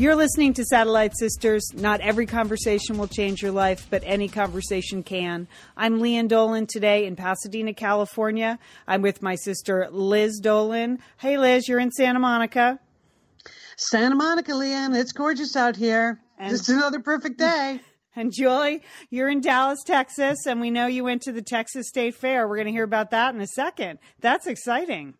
You're listening to Satellite Sisters. Not every conversation will change your life, but any conversation can. I'm Lian Dolan today in Pasadena, California. I'm with my sister Liz Dolan. Hey, Liz, you're in Santa Monica. Santa Monica, Lian. It's gorgeous out here. And- Just another perfect day. And Julie, you're in Dallas, Texas, and we know you went to the Texas State Fair. We're going to hear about that in a second. That's exciting.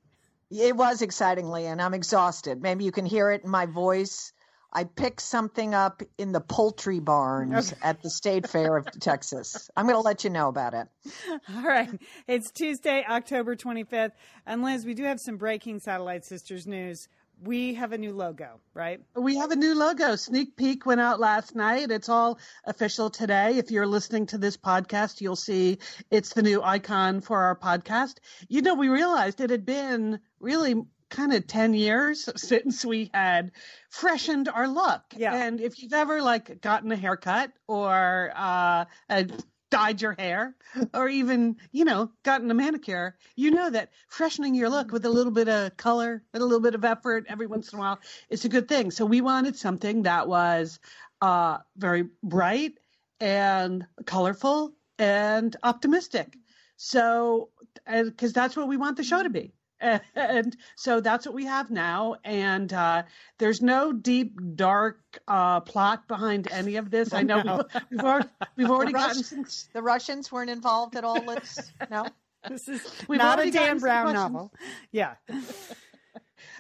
It was excitingly, and I'm exhausted. Maybe you can hear it in my voice. I picked something up in the poultry barns okay. at the State Fair of Texas. I'm going to let you know about it. All right. It's Tuesday, October 25th. And Liz, we do have some breaking Satellite Sisters news we have a new logo, right? We have a new logo. Sneak peek went out last night. It's all official today. If you're listening to this podcast, you'll see it's the new icon for our podcast. You know, we realized it had been really kind of 10 years since we had freshened our look. Yeah. And if you've ever like gotten a haircut or uh, a dyed your hair or even, you know, gotten a manicure, you know that freshening your look with a little bit of color and a little bit of effort every once in a while is a good thing. So we wanted something that was uh, very bright and colorful and optimistic. So, because that's what we want the show to be and so that's what we have now. And uh, there's no deep dark uh, plot behind any of this. I know no. we've, we've, already, we've already the gotten Russians, the russians weren't involved at all Liz? no? This is we've not a dan brown novel. Yeah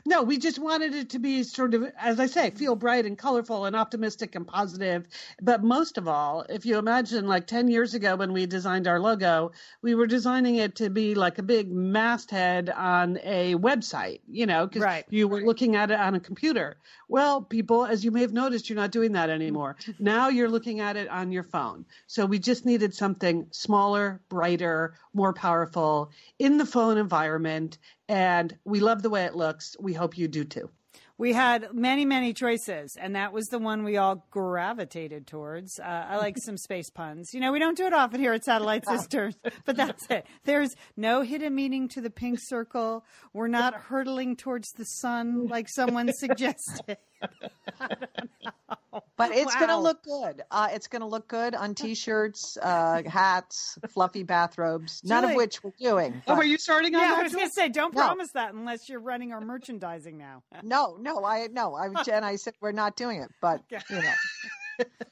no, we just wanted it to be sort of, as I say, feel bright and colorful and optimistic and positive. But most of all, if you imagine like 10 years ago when we designed our logo, we were designing it to be like a big masthead on a website, you know, because right. you were looking at it on a computer. Well, people, as you may have noticed, you're not doing that anymore. now you're looking at it on your phone. So we just needed something smaller, brighter, more powerful in the phone environment and we love the way it looks. We hope you do too. We had many, many choices, and that was the one we all gravitated towards. Uh, I like some space puns. You know, we don't do it often here at Satellite Sisters, but that's it. There's no hidden meaning to the pink circle. We're not hurtling towards the sun like someone suggested. But it's wow. going to look good. Uh, it's going to look good on t-shirts, uh, hats, fluffy bathrobes. None of which we're doing. But... Oh, are you starting on yeah, that? I was going to say, don't no. promise that unless you're running our merchandising now. no, no, I no, I and I said we're not doing it, but you know.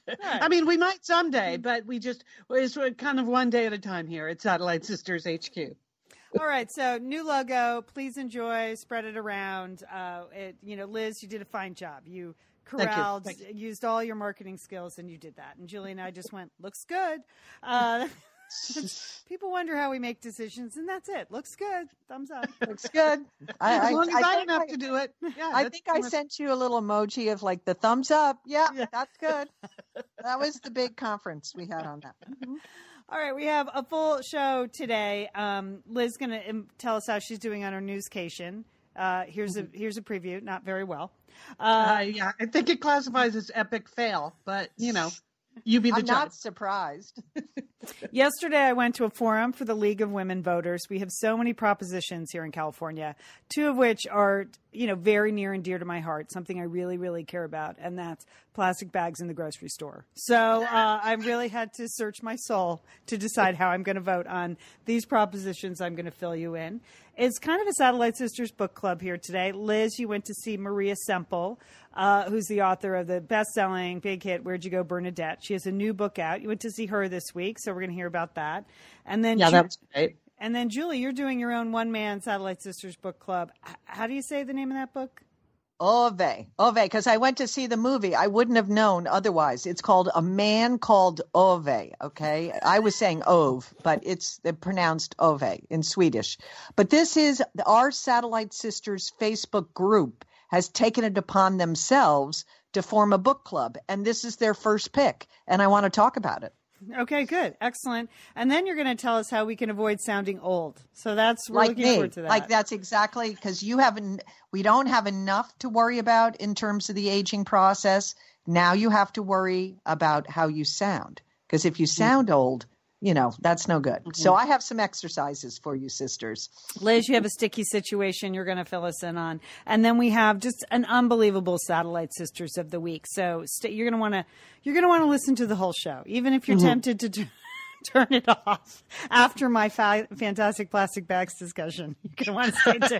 Right. I mean, we might someday, but we just it's kind of one day at a time here at Satellite Sisters HQ. All right, so new logo. Please enjoy. Spread it around. Uh, it, you know, Liz, you did a fine job. You corralled, Thank you. Thank you. used all your marketing skills, and you did that. And Julie and I just went, looks good. Uh, people wonder how we make decisions, and that's it. Looks good. Thumbs up. Looks good. I, as long I, as I, I enough I, to do it. Yeah, I think I sent you a little emoji of like the thumbs up. Yeah, yeah. that's good. that was the big conference we had on that. Mm-hmm. All right, we have a full show today. Um, Liz going to um, tell us how she's doing on her newscation. Uh, here's a here's a preview. Not very well. Uh, uh, yeah, I think it classifies as epic fail, but you know, you be the I'm judge. not surprised. Yesterday, I went to a forum for the League of Women Voters. We have so many propositions here in California, two of which are, you know, very near and dear to my heart, something I really, really care about, and that's plastic bags in the grocery store. So uh, I really had to search my soul to decide how I'm going to vote on these propositions I'm going to fill you in. It's kind of a Satellite Sisters book club here today. Liz, you went to see Maria Semple, uh, who's the author of the best-selling big hit "Where'd You Go, Bernadette." She has a new book out. You went to see her this week, so we're going to hear about that. And then yeah, Ju- that's great. And then Julie, you're doing your own one-man Satellite Sisters book club. How do you say the name of that book? Ove, Ove, because I went to see the movie. I wouldn't have known otherwise. It's called A Man Called Ove. Okay, I was saying Ove, but it's pronounced Ove in Swedish. But this is our Satellite Sisters Facebook group has taken it upon themselves to form a book club, and this is their first pick, and I want to talk about it. Okay, good, excellent. And then you're going to tell us how we can avoid sounding old. So that's we're like looking me. forward to that. Like that's exactly because you haven't. We don't have enough to worry about in terms of the aging process. Now you have to worry about how you sound because if you mm-hmm. sound old, you know, that's no good. So mm-hmm. I have some exercises for you, sisters. Liz, you have a sticky situation you're going to fill us in on. And then we have just an unbelievable satellite sisters of the week. So st- you're going to want to you're going to want to listen to the whole show, even if you're mm-hmm. tempted to t- turn it off after my fa- fantastic plastic bags discussion. You're going to want to stay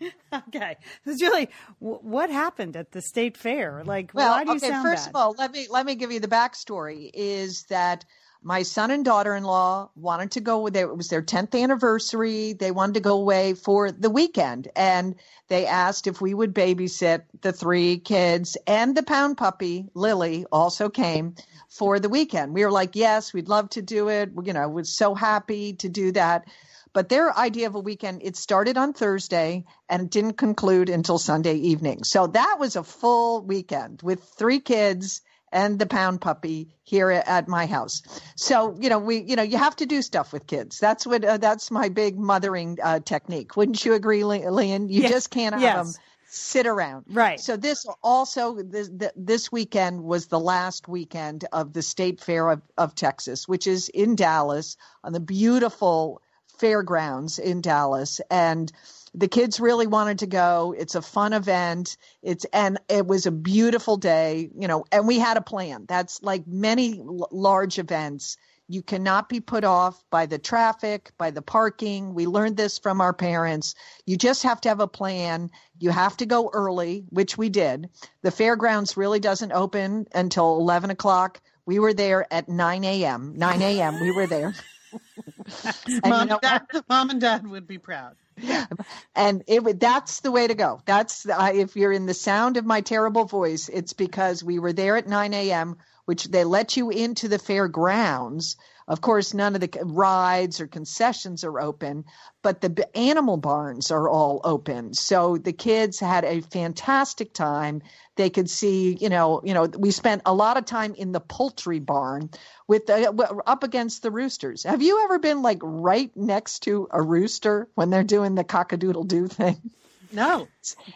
tuned. okay. It's really w- what happened at the state fair? Like, Well, why do you okay. sound First bad? of all, let me let me give you the backstory. Is that my son and daughter-in-law wanted to go with it was their 10th anniversary. They wanted to go away for the weekend, and they asked if we would babysit the three kids and the pound puppy Lily also came for the weekend. We were like, yes, we'd love to do it. You know, was so happy to do that. But their idea of a weekend, it started on Thursday and didn't conclude until Sunday evening. So that was a full weekend with three kids and the pound puppy here at my house. So, you know, we, you know, you have to do stuff with kids. That's what, uh, that's my big mothering uh, technique. Wouldn't you agree, Le- Lian? You Yes. just can't have Yes. them sit around. Right. So this also this, this weekend was the last weekend of the State Fair of, of Texas, which is in Dallas on the beautiful fairgrounds in Dallas, and the kids really wanted to go. It's a fun event. It's and it was a beautiful day, you know, and we had a plan. That's like many l- large events. You cannot be put off by the traffic, by the parking. We learned this from our parents. You just have to have a plan. You have to go early, which we did. The fairgrounds really doesn't open until 11 o'clock. We were there at 9 a.m. 9 a.m. We were there. And Mom, you know dad, Mom and Dad would be proud. and it that's the way to go. That's I, if you're in the sound of my terrible voice it's because we were there at 9 a.m which they let you into the fairgrounds. Of course none of the rides or concessions are open but the animal barns are all open. So the kids had a fantastic time. They could see you know you know we spent a lot of time in the poultry barn with the, up against the roosters. Have you ever been like right next to a rooster when they're doing the cockadoodle doo thing No.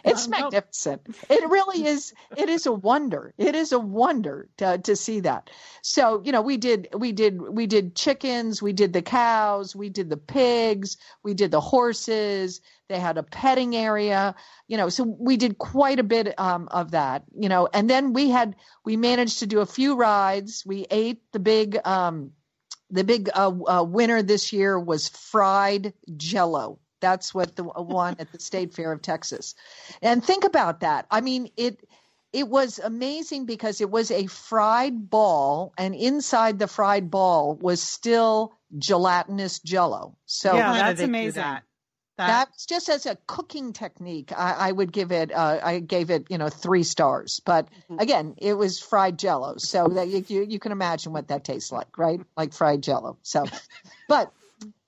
it's no. magnificent. It really is. It is a wonder. It is a wonder to, to see that. So you know, we did we did we did chickens, we did the cows, we did the pigs, we did the horses. They had a petting area. You know, so we did quite a bit um, of that. You know, and then we had we managed to do a few rides. We ate the big. Um, the big uh, uh, winner this year was fried jello. That's what the one at the State Fair of Texas. And think about that. I mean, it it was amazing because it was a fried ball, and inside the fried ball was still gelatinous jello. So Yeah, that's amazing. That? That- that's just as a cooking technique. I, I would give it. Uh, I gave it, you know, three stars. But again, it was fried Jello, so that you, you you can imagine what that tastes like, right? Like fried Jello. So, but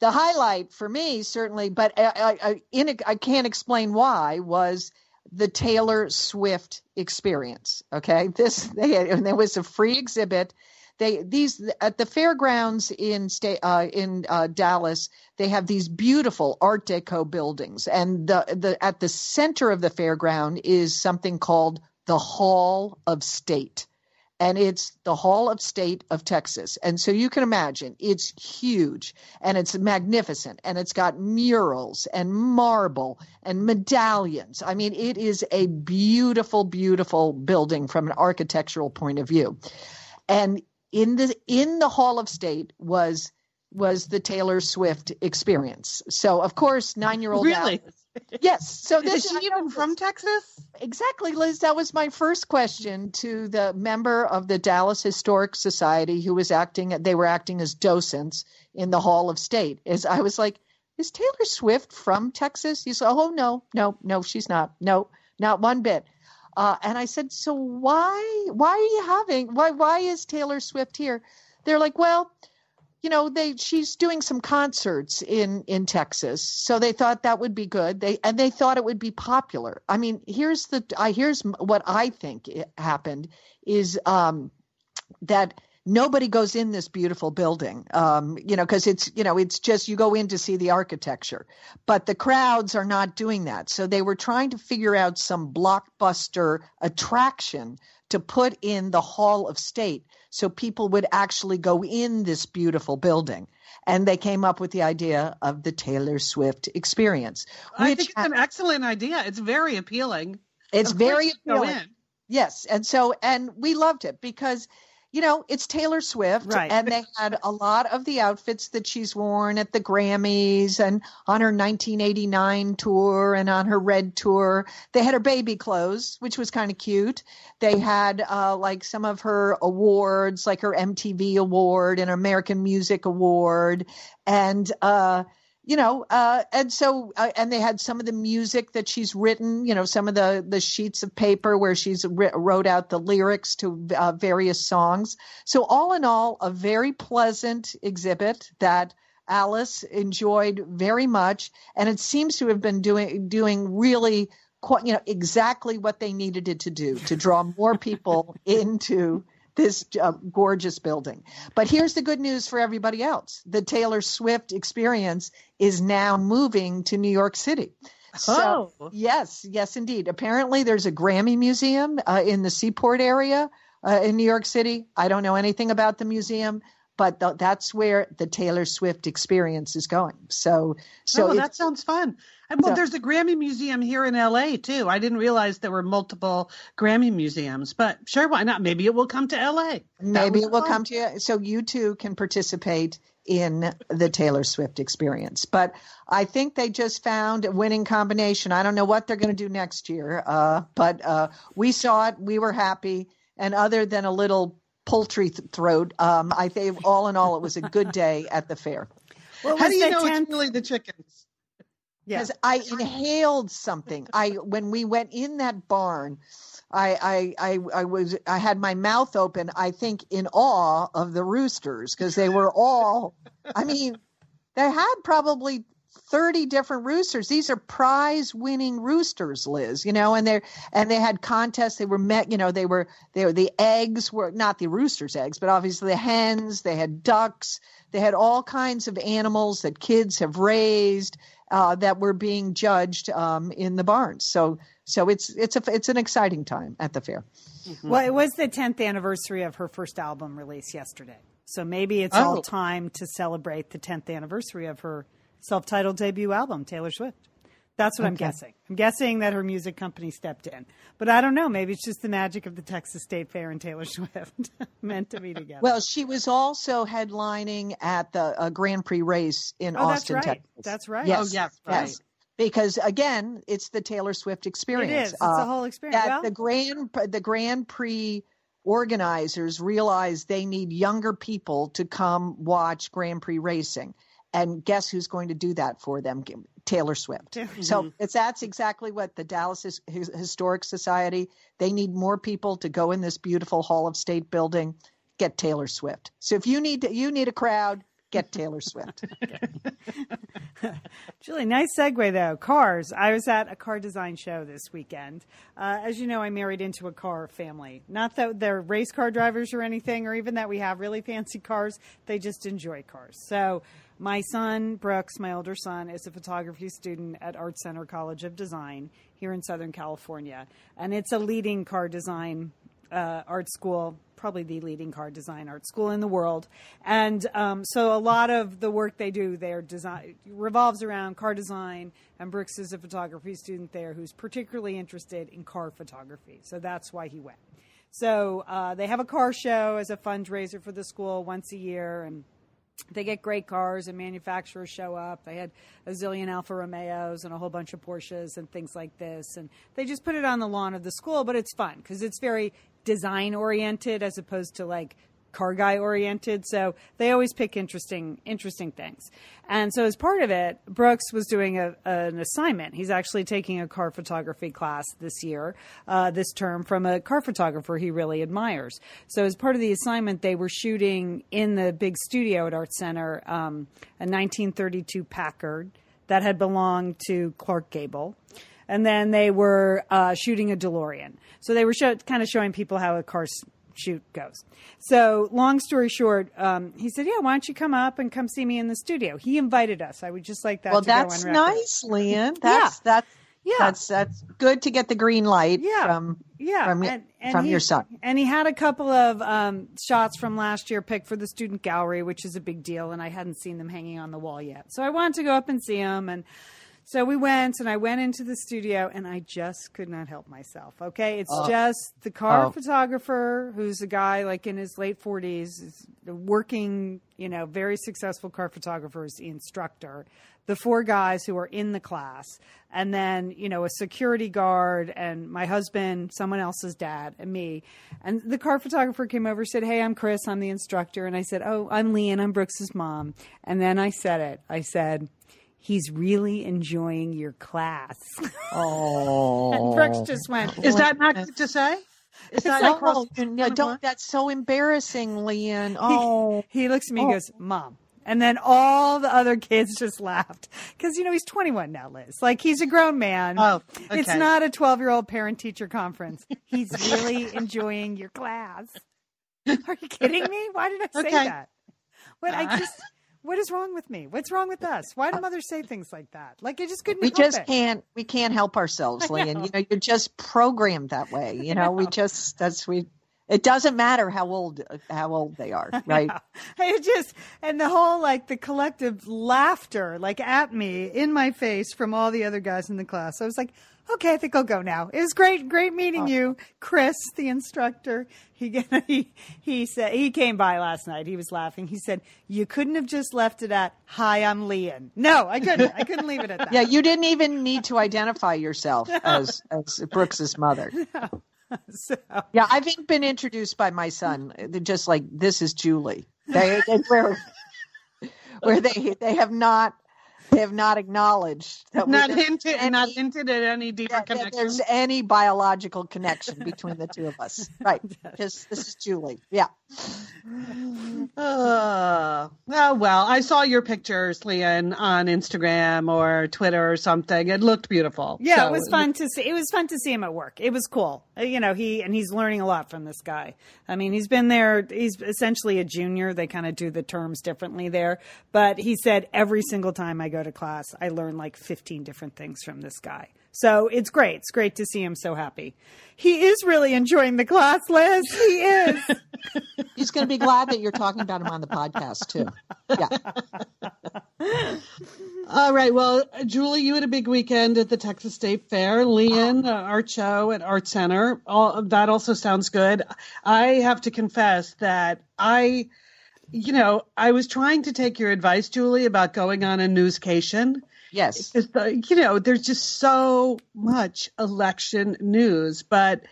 the highlight for me certainly, but I, I, I, in can't explain why was the Taylor Swift experience. Okay, this they had, and there was a free exhibit. They these at the fairgrounds in state uh, in uh, Dallas. They have these beautiful Art Deco buildings, and the the at the center of the fairground is something called the Hall of State and it's the Hall of State of Texas. And so you can imagine it's huge and it's magnificent and it's got murals and marble and medallions. I mean, it is a beautiful, beautiful building from an architectural point of view. And in the in the Hall of State was was the Taylor Swift experience. So of course, nine year old Really? Yes. So Is this she even from Texas? Exactly, Liz. That was my first question to the member of the Dallas Historic Society who was acting. They were acting as docents in the Hall of State. Is I was like, is Taylor Swift from Texas? He said, oh no, no, no, she's not. No, not one bit. Uh, and I said, so why, why are you having, why, why is Taylor Swift here? They're like, well, you know they she's doing some concerts in in Texas so they thought that would be good. They and they thought it would be popular. I mean here's the i here's what i think happened is um that nobody goes in this beautiful building um you know because it's you know it's just you go in to see the architecture. But the crowds are not doing that. So they were trying to figure out some blockbuster attraction to put in the Hall of State so people would actually go in this beautiful building. And they came up with the idea of the Taylor Swift experience. I think it's an excellent idea. It's very appealing. It's very appealing. Yes. And so, and we loved it because you know, it's Taylor Swift, right. and they had a lot of the outfits that she's worn at the Grammys and on her 1989 tour and on her Red tour. They had her baby clothes, which was kind of cute. They had uh, like some of her awards, like her MTV Award and American Music Award, and uh, you know, uh, and so, uh, and they had some of the music that she's written, you know, some of the the sheets of paper where she's ri- wrote out the lyrics to uh, various songs. So, all in all, a very pleasant exhibit that Alice enjoyed very much, and it seems to have been doing doing really quite, you know, exactly what they needed it to do to draw more people into this uh, gorgeous building. But here's the good news for everybody else the Taylor Swift experience is now moving to New York City. So, oh. yes, yes, indeed. Apparently, there's a Grammy Museum uh, in the Seaport area uh, in New York City. I don't know anything about the museum, but th- that's where the Taylor Swift experience is going. So, so oh, well, that sounds fun. And well, so, there's a Grammy Museum here in LA too. I didn't realize there were multiple Grammy museums, but sure, why not? Maybe it will come to LA. Maybe it will fun. come to you. So you too can participate in the Taylor Swift experience. But I think they just found a winning combination. I don't know what they're going to do next year, uh, but uh, we saw it. We were happy. And other than a little poultry th- throat, um, I think all in all, it was a good day at the fair. Well, How do you know tenth... it's really the chickens? because yeah. I inhaled something. I when we went in that barn, I, I I I was I had my mouth open. I think in awe of the roosters because they were all. I mean, they had probably 30 different roosters. These are prize winning roosters, Liz, you know, and they're, and they had contests. They were met, you know, they were, they were, the eggs were not the rooster's eggs, but obviously the hens, they had ducks, they had all kinds of animals that kids have raised uh, that were being judged um, in the barns. So so it's it's a it's an exciting time at the fair. Mm-hmm. Well, it was the 10th anniversary of her first album release yesterday. So maybe it's oh. all time to celebrate the 10th anniversary of her self-titled debut album, Taylor Swift. That's what okay. I'm guessing. I'm guessing that her music company stepped in. But I don't know. Maybe it's just the magic of the Texas State Fair and Taylor Swift meant to be together. Well, she was also headlining at the uh, Grand Prix race in oh, Austin, that's right. Texas. That's right. Yes. Oh, yes. Right. Yes. Because again, it's the Taylor Swift experience. It is. It's uh, a whole experience. Well, the Grand the Grand Prix organizers realized they need younger people to come watch Grand Prix racing. And guess who's going to do that for them? Taylor Swift. Mm-hmm. So it's that's exactly what the Dallas Historic Society. They need more people to go in this beautiful Hall of State building. Get Taylor Swift. So if you need you need a crowd, get Taylor Swift. Julie, nice segue though. Cars. I was at a car design show this weekend. Uh, as you know, I married into a car family. Not that they're race car drivers or anything, or even that we have really fancy cars. They just enjoy cars. So my son, Brooks, my older son, is a photography student at Art Center College of Design here in Southern California. And it's a leading car design uh, art school, probably the leading car design art school in the world. And um, so a lot of the work they do there design, revolves around car design. And Brooks is a photography student there who's particularly interested in car photography. So that's why he went. So uh, they have a car show as a fundraiser for the school once a year. And they get great cars and manufacturers show up. They had a zillion Alfa Romeos and a whole bunch of Porsches and things like this. And they just put it on the lawn of the school, but it's fun because it's very design oriented as opposed to like car guy oriented. So they always pick interesting interesting things. And so as part of it, Brooks was doing a, an assignment. He's actually taking a car photography class this year, uh, this term from a car photographer he really admires. So as part of the assignment, they were shooting in the big studio at Art Center um, a 1932 Packard that had belonged to Clark Gable and then they were uh, shooting a DeLorean. So they were show, kind of showing people how a car shoot goes. So, long story short, um, he said, "Yeah, why don't you come up and come see me in the studio?" He invited us. I would just like that. Well, to that's go nice, Lian. That's yeah. that's Yeah. That's that's good to get the green light Yeah. from yeah, from y- from he, your son. And he had a couple of um, shots from last year picked for the student gallery, which is a big deal, and I hadn't seen them hanging on the wall yet. So I wanted to go up and see them, and so we went, and I went into the studio, and I just could not help myself. Okay, it's oh. just the car Oh. photographer, who's a guy like in his late forties, working, you know, very successful car photographer, is the instructor. The four guys who are in the class, and then you know a security guard, and my husband, someone else's dad, and me. And the car photographer came over, said, "Hey, I'm Chris. I'm the instructor." And I said, "Oh, I'm Lee, and I'm Brooks's mom." And then I said it. I said. He's really enjoying your class. Oh, and Brooks just went, Is that not good to say? Is that no, across you the know, line? don't. That's so embarrassing, Lian. Oh, he looks at me Oh. and goes, Mom. And then all the other kids just laughed. Because, you know, he's 21 now, Liz. Like, he's a grown man. Oh, It's not a 12 year old parent teacher conference. He's really enjoying your class. Are you kidding me? Why did I say Okay. that? What I Uh. just. What is wrong with me? What's wrong with us? Why do mothers say things like that? Like I just couldn't. we just it. can't. We can't help ourselves, Lian. You know, you're just programmed that way. You know, we just that's we. It doesn't matter how old how old they are, right? It just and the whole like the collective laughter like at me in my face from all the other guys in the class. I was like, okay, I think I'll go now. It was great, great meeting you, Chris, the instructor. He he he said he came by last night. He was laughing. He said you couldn't have just left it at "Hi, I'm Lian." No, I couldn't. I couldn't leave it at that. Yeah, you didn't even need to identify yourself as as Brooks's mother. So, Yeah, I've been introduced by my son. They're just like this is Julie. They, they where where they they have not they have not acknowledged that not hinted, any- not hinted at any deeper that, that connection. there's any biological connection between the two of us. Right. Just this is Julie. Yeah. Uh, oh well, I saw your pictures, Lian, on Instagram or Twitter or something. It looked beautiful. Yeah, So- it was fun to see. It was fun to see him at work. It was cool. Uh, You know, he and he's learning a lot from this guy. I mean, he's been there. He's essentially a junior. They kind of do the terms differently there. But he said every single time I go to class, I learn like 15 different things from this guy. So it's great. It's great to see him so happy. He is really enjoying the class, Liz. He is. He's going to be glad that you're talking about him on the podcast too. Yeah. All right. Well, uh, Julie, you had a big weekend at the Texas State Fair. Lian, uh, art show at Art Center. All that also sounds good. I have to confess that I, you know, I was trying to take your advice, Julie, about going on a newscation. Yes. It's the, you know, there's just so much election news. But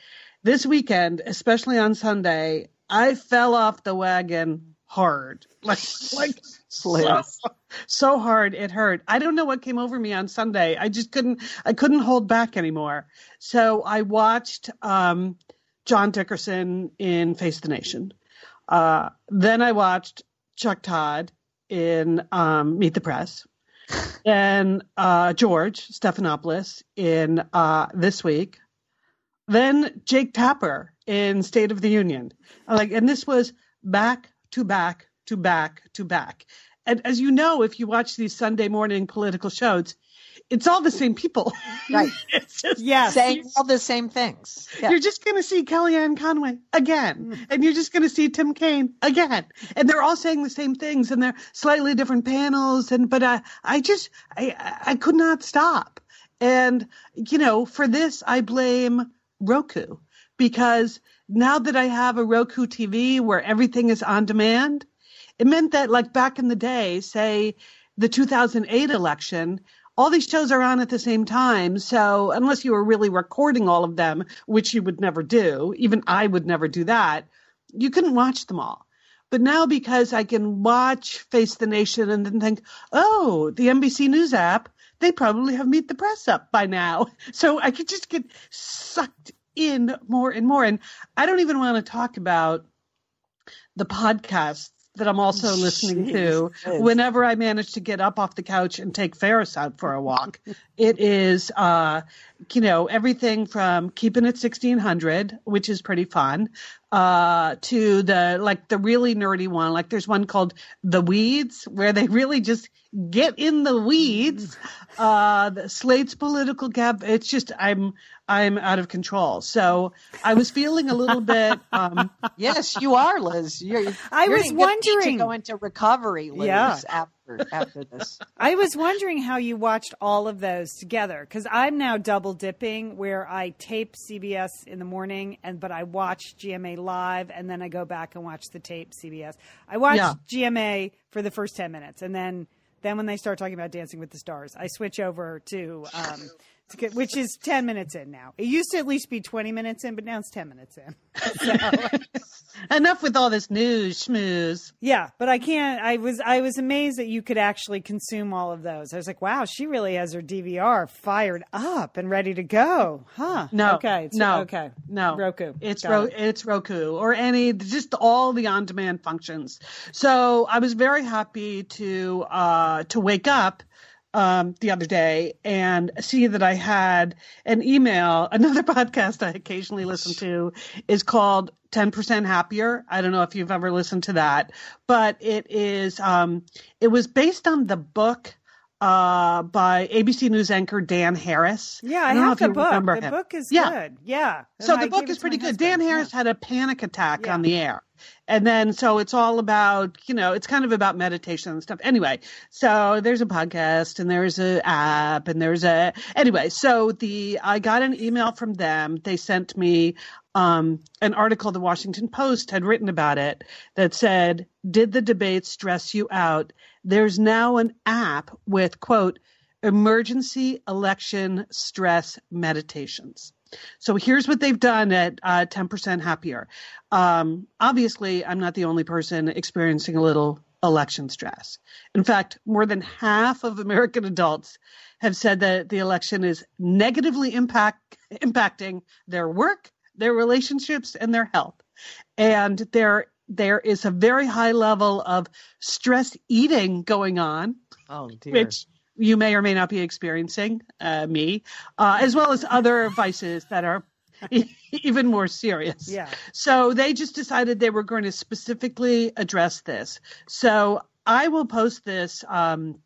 this weekend, especially on Sunday, I fell off the wagon hard. Like, like so, so hard it hurt. I don't know what came over me on Sunday. I just couldn't, I couldn't hold back anymore. So I watched um, John Dickerson in Face the Nation. Uh, then I watched Chuck Todd in um, Meet the Press then uh, George Stephanopoulos in uh, this week, then Jake Tapper in State of the Union. Like, and this was back to back to back to back. And as you know, if you watch these Sunday morning political shows, it's all the same people. Right. it's just Yes. Saying all the same things. Yeah. you're just going to see Kellyanne Conway again, mm. and you're just going to see Tim Kaine again, and they're all saying the same things, and they're slightly different panels, and but I, I just, I, I could not stop, and you know, for this I blame Roku because now that I have a Roku TV where everything is on demand, it meant that like back in the day, say the 2008 election, all these shows are on at the same time. So unless you were really recording all of them, which you would never do, even I would never do that, you couldn't watch them all. But now because I can watch Face the Nation and then think, oh, the NBC News app, they probably have Meet the Press up by now. So I could just get sucked in more and more. And I don't even want to talk about the podcasts that I'm also listening to whenever I manage to get up off the couch and take Ferris out for a walk. it is, uh, you know, everything from keeping it 1600, which is pretty fun, uh, to the like the really nerdy one. Like there's one called The Weeds, where they really just get in the weeds. Uh, the Slate's political gap. It's just I'm I'm out of control. So I was feeling a little bit. Um, yes, you are, Liz. You're, I you're was to wondering- go into recovery, Liz, Yeah. after after this. I was wondering how you watched all of those together because I'm now double dipping where I tape CBS in the morning and but I watch GMA live and then I go back and watch the tape CBS. I watch Yeah. GMA for the first 10 minutes and then then when they start talking about Dancing with the Stars, I switch over to um to get, which is 10 minutes in now. It used to at least be 20 minutes in, but now it's 10 minutes in. enough with all this news schmooze. Yeah, but I can't. I was I was amazed that you could actually consume all of those. I was like, wow, she really has her DVR fired up and ready to go, huh? No, okay, it's, no, okay, no. Roku. It's Ro- it. it's Roku or any just all the on-demand functions. So I was very happy to uh, to wake up um, the other day and see that I had an email. Another podcast I occasionally listen to is called 10% Happier. I don't know if you've ever listened to that, but it is um, it was based on the book uh, by ABC News anchor Dan Harris. Yeah, I, know have the book. The him. book is Yeah. good. Yeah. So And I the book gave it is pretty good. husband. Dan Yeah. Harris had a panic attack Yeah. on the air. And then so it's all about, you know, it's kind of about meditation and stuff. Anyway, so there's a podcast and there's a app and there's a anyway, so the I got an email from them. They sent me um, an article the Washington Post had written about it that said, Did the debate stress you out? There's now an app with quote emergency election stress meditations. So here's what they've done at uh, 10% happier. Um, obviously, I'm not the only person experiencing a little election stress. In fact, more than half of American adults have said that the election is negatively impact, impacting their work, their relationships, and their health. And there, there is a very high level of stress eating going on Oh dear. which you may or may not be experiencing, uh, me, uh, as well as other vices that are even more serious. Yeah. So they just decided they were going to specifically address this. So I will post this. Um,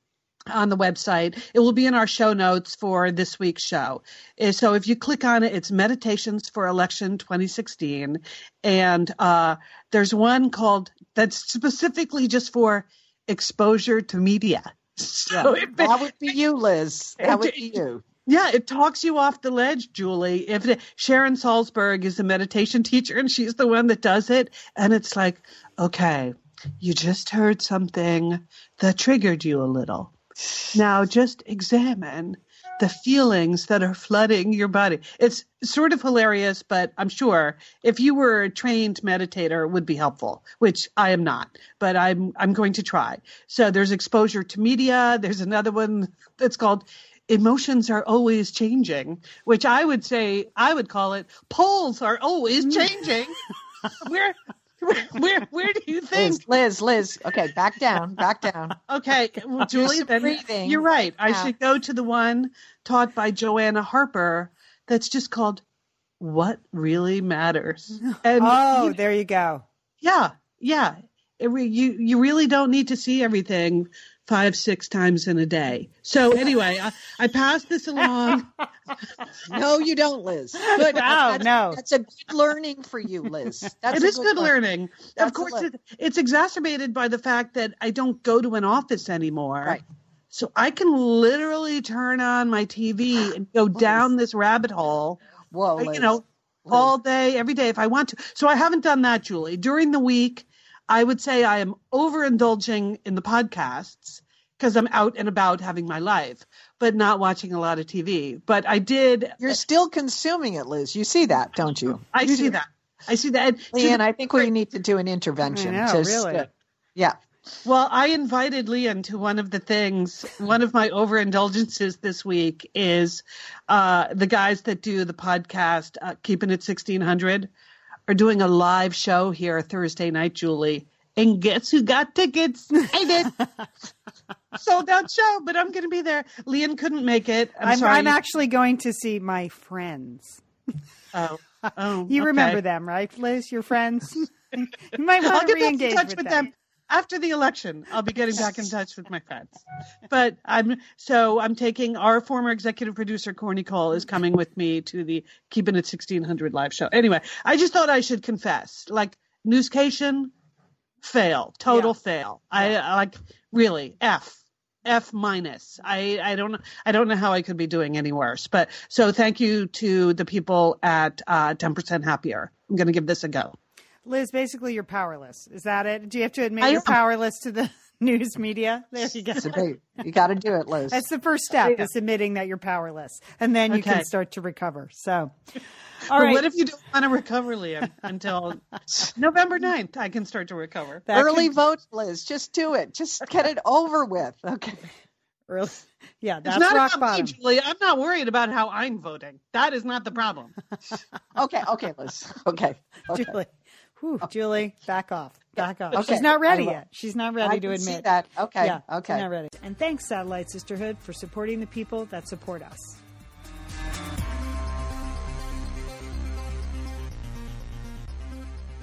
on the website. It will be in our show notes for this week's show. So if you click on it, it's Meditations for Election 2016. And uh, there's one called that's specifically just for exposure to media. So Yeah. it- that would be you, Liz. That would be you. yeah, it talks you off the ledge, Julie. If it, Sharon Salzberg is a meditation teacher and she's the one that does it, and it's like, okay, you just heard something that triggered you a little. Now just examine the feelings that are flooding your body. It's sort of hilarious, but I'm sure if you were a trained meditator, it would be helpful, which I am not, but I'm I'm going to try. So there's exposure to media. There's another one that's called emotions are always changing, which I would say I would call it poles are always mm. changing. where, where where where do you think? Liz, Liz, Liz. Okay, back down, back down. Okay, well, Julie, then breathing. you're right. I Yeah. should go to the one taught by Joanna Harper that's just called "What Really Matters." And Oh, you- there you go. yeah, yeah. It you you really don't need to see everything five six times in a day. So anyway, I, I passed this along. No, you don't, Liz. Good. Wow, that's, no. That's a good learning for you, Liz. That's it a is good one. learning. That's of course, it, it's exacerbated by the fact that I don't go to an office anymore. Right. So I can literally turn on my TV and go down this rabbit hole, Whoa, Liz. you know, all day, every day if I want to. So I haven't done that, Julie. During the week, I would say I am overindulging in the podcasts because I'm out and about having my life, but not watching a lot of TV. But I did. You're still consuming it, Liz. You see that, don't you? I see that. I see that. And Lian, I think we need to do an intervention. I know, to really. st- yeah. Well, I invited Lian to one of the things. One of my overindulgences this week is uh, the guys that do the podcast, uh, Keeping It 1600, are doing a live show here Thursday night, Julie. And guess who got tickets? I did. Sold out show, but I'm going to be there. Lian couldn't make it. I'm, I'm, sorry. I'm actually going to see my friends. oh, Oh, you okay. remember them, right, Liz? Your friends. you might I'll want to get back in touch with, with them. After the election. I'll be getting back in touch with my friends. But I'm so I'm taking our former executive producer Corny Cole is coming with me to the Keeping It 1600 live show. Anyway, I just thought I should confess, like Newscation, fail, total Yeah. fail. I, I like really F. F minus. I, I don't know. I don't know how I could be doing any worse. But so thank you to the people at uh, 10% happier. I'm going to give this a go. Liz, basically, you're powerless. Is that it? Do you have to admit I you're am. powerless to the news media? There you go. So you got to do it, Liz. That's the first step Yeah. is admitting that you're powerless, and then you Okay. can start to recover. So, all But right. what if you don't want to recover, Liam, until November 9th? I can start to recover. That Early could- vote, Liz. Just do it. Just get it over with. Okay. early- yeah, It's that's not rock about bottom. me, Julie. I'm not worried about how I'm voting. That is not the problem. Okay. Okay, Liz. Okay. okay. Julie, Whew, Julie, back off, back off. Okay, She's not ready yet. She's not ready I to admit that. Okay. Yeah, she's okay. not ready. And thanks, Satellite Sisterhood, for supporting the people that support us.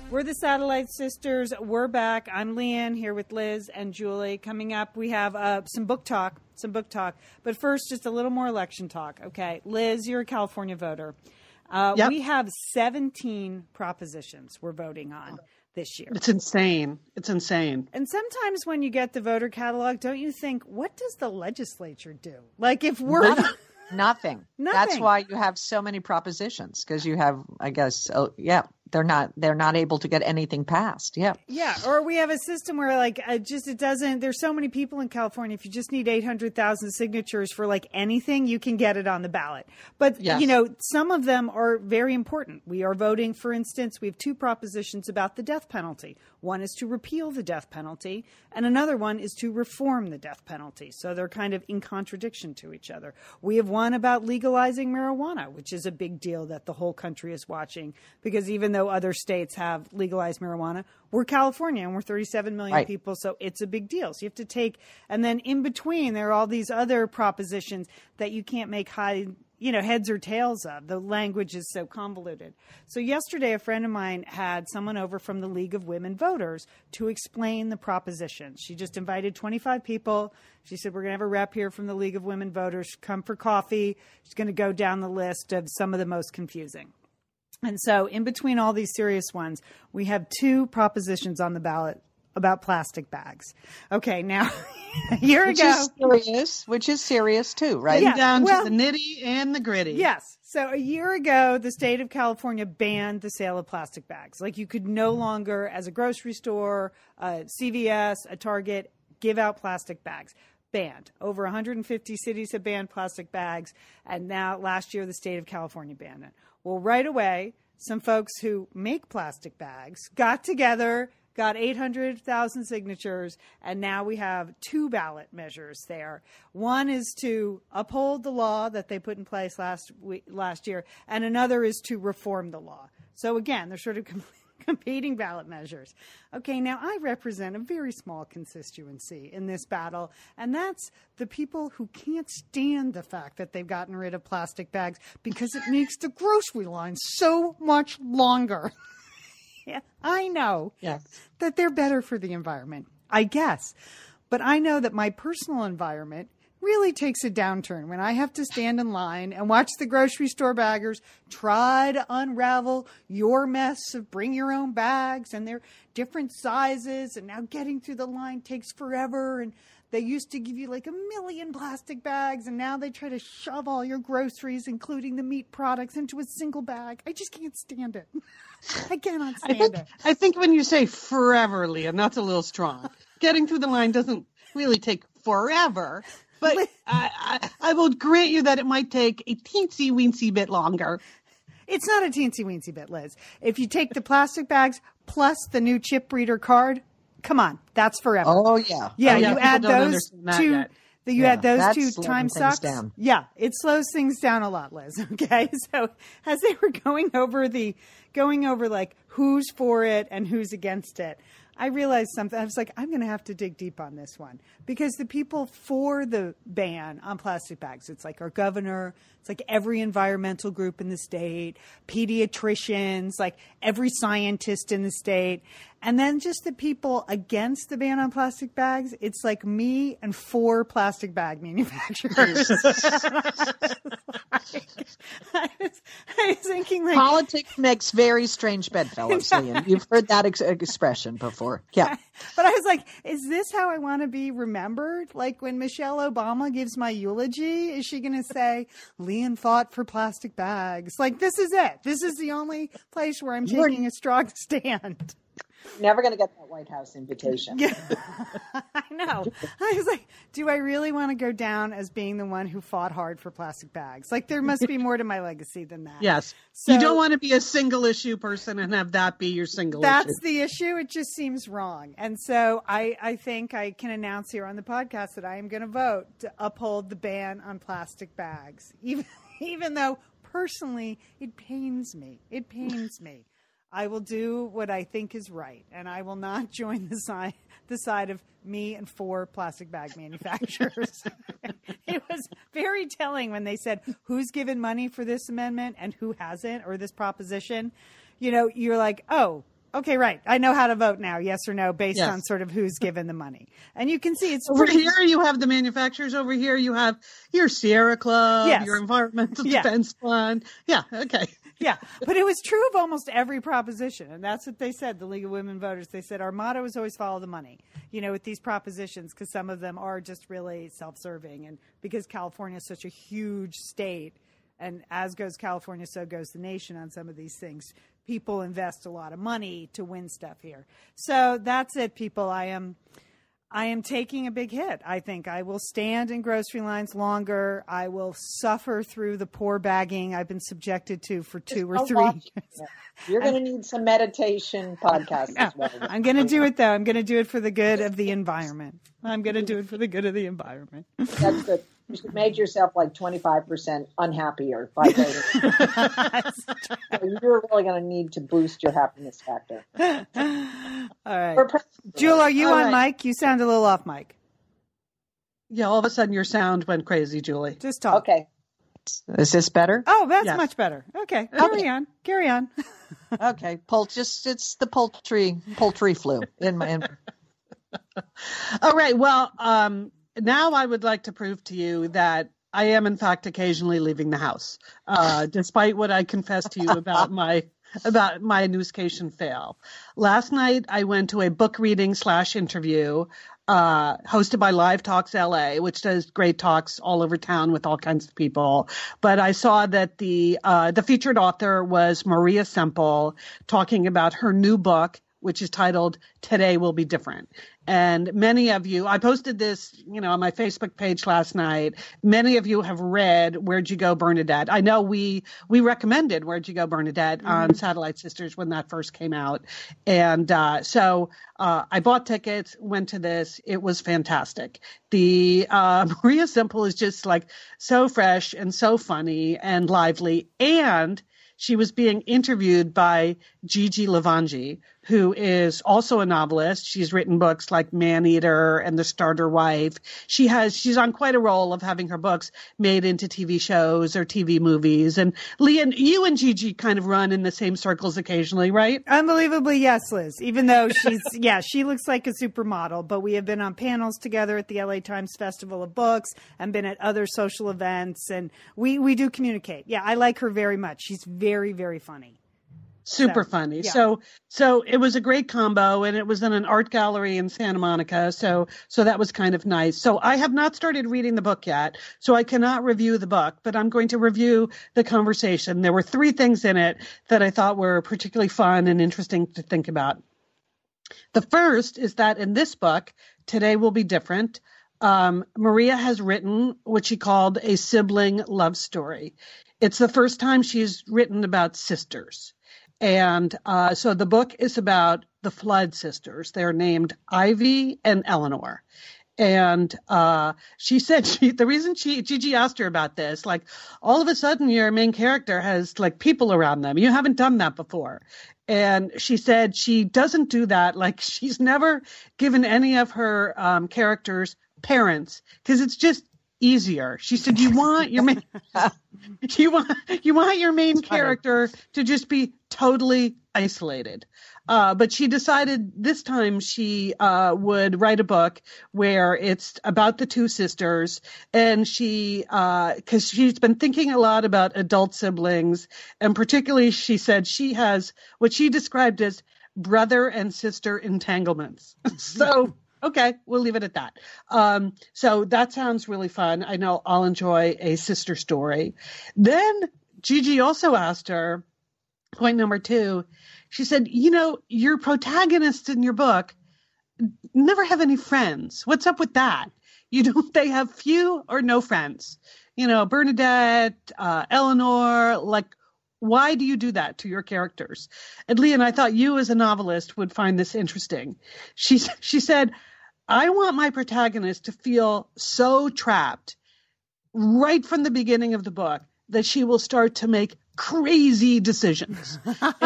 We're the Satellite Sisters. We're back. I'm Lian here with Liz and Julie. Coming up, we have uh, some book talk. Some book talk. But first, just a little more election talk. Okay. Liz, you're a California voter. Uh, Yep. We have 17 propositions we're voting on this year. It's insane. It's insane. And sometimes when you get the voter catalog, don't you think, what does the legislature do? Like if we're Nothing. Nothing. That's why you have so many propositions because you have, I guess, oh, yeah, they're not they're not able to get anything passed. Yeah. yeah, or we have a system where like uh, just it doesn't. There's so many people in California. If you just need 800,000 signatures for like anything, you can get it on the ballot. But Yes. you know, some of them are very important. We are voting, for instance, we have two propositions about the death penalty. One is to repeal the death penalty, and another one is to reform the death penalty. So they're kind of in contradiction to each other. We have one about legalizing marijuana, which is a big deal that the whole country is watching because even though other states have legalized marijuana, we're California and we're 37 million Right. people, so it's a big deal. So you have to take, and then in between, there are all these other propositions that you can't make high you know, heads or tails of. The language is so convoluted. So yesterday, a friend of mine had someone over from the League of Women Voters to explain the propositions. She just invited 25 people. She said, We're going to have a rep here from the League of Women Voters. Come for coffee. She's going to go down the list of some of the most confusing. And so, in between all these serious ones, we have two propositions on the ballot about plastic bags. Okay, now, a year Which ago. is serious, which is serious too, right? Yeah. Down well- to the nitty and the gritty. Yes. So a year ago, the state of California banned the sale of plastic bags. Like you could no mm-hmm. longer, as a grocery store, uh, a CVS, a Target, give out plastic bags. Banned. Over 150 cities have banned plastic bags, and now last year the state of California banned it. Well, right away, some folks who make plastic bags got together, got 800,000 signatures, and now we have two ballot measures there. One is to uphold the law that they put in place last week, last year, and another is to reform the law. So again, they're sort of com- competing ballot measures. Okay, now I represent a very small constituency in this battle, and that's the people who can't stand the fact that they've gotten rid of plastic bags because it makes the grocery line so much longer. yeah, I know Yeah. that they're better for the environment, I guess. But I know that my personal environment really takes a downturn when I have to stand in line and watch the grocery store baggers try to unravel your mess of bring your own bags and they're different sizes and now getting through the line takes forever and they used to give you like a million plastic bags and now they try to shove all your groceries including the meat products into a single bag. I just can't stand it. I cannot I stand think, it. I think when you say forever, Lian, that's a little strong. Getting through the line doesn't really take forever, but I, I, I will grant you that it might take a teensy weensy bit longer. It's not a teensy weensy bit, Liz. If you take the plastic bags plus the new chip reader card, come on, that's forever. Oh yeah. yeah, oh, yeah, you people add those understand two. yet. The, you Yeah, add those two time sucks. down. Yeah, it slows things down a lot, Liz. Okay, so as they were going over the going over like who's for it and who's against it, I realized something. I was like, I'm going to have to dig deep on this one because the people for the ban on plastic bags, it's like our governor, it's like every environmental group in the state, pediatricians, like every scientist in the state. And then just the people against the ban on plastic bags, it's like me and four plastic bag manufacturers. I, was, I was thinking like politics makes very strange bedfellows, Lian. You've heard that ex- expression before. Yeah. But I was like, is this how I want to be remembered? Like when Michelle Obama gives my eulogy, is she going to say, Lian fought for plastic bags? Like, this is it. This is the only place where I'm taking a strong stand. Never going to get that White House invitation. Yeah, I know. I was like, do I really want to go down as being the one who fought hard for plastic bags? Like, there must be more to my legacy than that. Yes. So- you don't want to be a single issue person and have that be your single issue. That's issue. the issue. It just seems wrong. And so I, I think I can announce here on the podcast that I am going to vote to uphold the ban on plastic bags, even, even though personally it pains me. It pains me. I will do what I think is right, and I will not join the side the side of me and four plastic bag manufacturers. it was very telling when they said who's given money for this amendment and who hasn't, or this proposition. You know, you're like, oh, okay, right. I know how to vote now, yes or no, based Yes. on sort of who's given the money, and you can see it's Over pretty. here, you have the manufacturers. Over here, you have your Sierra Club, Yes. your Environmental Yeah. Defense Fund. Yeah, okay. Yeah, but it was true of almost every proposition, and that's what they said. The League of Women Voters. They said our motto is always follow the money. You know, with these propositions, because some of them are just really self-serving, and because California is such a huge state, and as goes California, so goes the nation on some of these things. People invest a lot of money to win stuff here. So that's it, people. I am. I am taking a big hit. I think I will stand in grocery lines longer. I will suffer through the poor bagging I've been subjected to for two or three years. You're going to need some meditation podcasts as well. I'm going to do it though. I'm going to do it for the good of the environment. I'm going to do it for the good of the environment. That's good. You should make yourself like 25% unhappier by voting. So You're really going to need to boost your happiness factor. All right. For president, Jewel, are you All on right. mic? You sound a little off mic. Yeah, all of a sudden your sound went crazy, Julie. Just talk. Okay. Is this better? Oh, that's Yes. much better. Okay. Carry on. Carry on. Okay. Pol- just it's the poultry poultry flu in my. In, All right. Well, um, now I would like to prove to you that I am, in fact, occasionally leaving the house, uh, despite what I confessed to you about my about my newscation fail. Last night, I went to a book reading slash interview uh, hosted by Live Talks LA, which does great talks all over town with all kinds of people. But I saw that the uh, the featured author was Maria Semple talking about her new book, which is titled "Today Will Be Different." And many of you, I posted this, you know, on my Facebook page last night. Many of you have read "Where'd You Go, Bernadette." I know we we recommended "Where'd You Go, Bernadette" on Satellite Sisters when that first came out, and uh, so uh, I bought tickets, went to this. It was fantastic. The uh, Maria Semple is just like so fresh and so funny and lively, and she was being interviewed by Gigi Levangie, who is also a novelist. She's written books like Man Eater and The Starter Wife. She has she's on quite a roll of having her books made into TV shows or TV movies. And Lian, you and Gigi kind of run in the same circles occasionally, right? Unbelievably, yes, Liz. Even though she's, yeah, she looks like a supermodel, but we have been on panels together at the LA Times Festival of Books and been at other social events, and we, we do communicate. Yeah, I like her very much. She's very, very funny. Super So, funny. yeah. So so it was a great combo and it was in an art gallery in Santa Monica. So so that was kind of nice. So I have not started reading the book yet, so I cannot review the book, but I'm going to review the conversation. There were three things in it that I thought were particularly fun and interesting to think about. The first is that in this book, Today Will Be Different, um, Maria has written what she called a sibling love story. It's the first time she's written about sisters. And uh, so the book is about the Flood sisters. They're named Ivy and Eleanor. And uh, she said she, the reason she Gigi asked her about this, like all of a sudden your main character has like people around them. You haven't done that before. And she said she doesn't do that. Like she's never given any of her um, characters parents because it's just easier. She said, "You want your main, you want you want your main character to just be totally isolated." Uh, but she decided this time she uh, would write a book where it's about the two sisters, and she because uh, she's been thinking a lot about adult siblings, and particularly she said she has what she described as brother and sister entanglements. so okay, we'll leave it at that. Um, so that sounds really fun. I know I'll enjoy a sister story. Then Gigi also asked her, point number two, she said, You know, your protagonists in your book never have any friends. What's up with that? You know, they have few or no friends. You know, Bernadette, uh, Eleanor, like, why do you do that to your characters? And Lian, I thought you as a novelist would find this interesting. She, she said, I want my protagonist to feel so trapped right from the beginning of the book that she will start to make crazy decisions.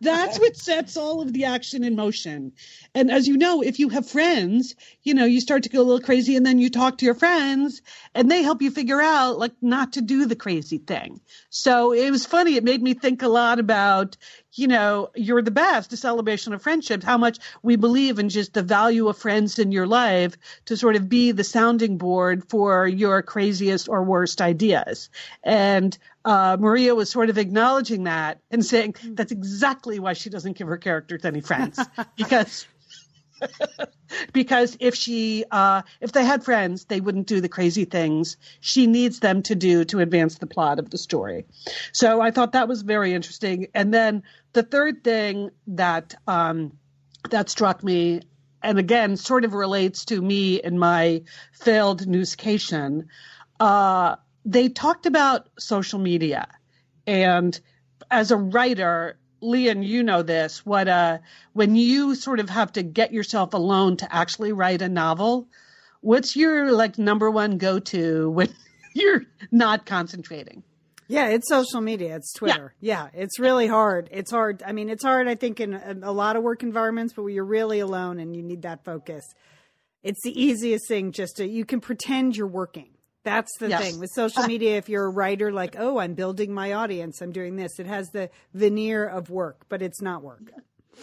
that's what sets all of the action in motion. And as you know, if you have friends, you know, you start to go a little crazy and then you talk to your friends and they help you figure out like not to do the crazy thing. So it was funny. It made me think a lot about, you know, you're the best, a celebration of friendships, how much we believe in just the value of friends in your life to sort of be the sounding board for your craziest or worst ideas. And uh, Maria was sort of acknowledging that and saying hmm. that's exactly why she doesn't give her characters any friends because because if she uh, if they had friends they wouldn't do the crazy things she needs them to do to advance the plot of the story so i thought that was very interesting and then the third thing that um, that struck me and again sort of relates to me and my failed newscation uh, they talked about social media and as a writer Lian, you know this. What uh, when you sort of have to get yourself alone to actually write a novel, what's your like number one go to when you're not concentrating? Yeah, it's social media. It's Twitter. Yeah. yeah. it's really hard. It's hard. I mean, it's hard. I think in a, a lot of work environments, but you're really alone and you need that focus, it's the easiest thing. Just to you can pretend you're working that's the yes. thing with social media. If you're a writer, like, oh, I'm building my audience, I'm doing this, it has the veneer of work, but it's not work.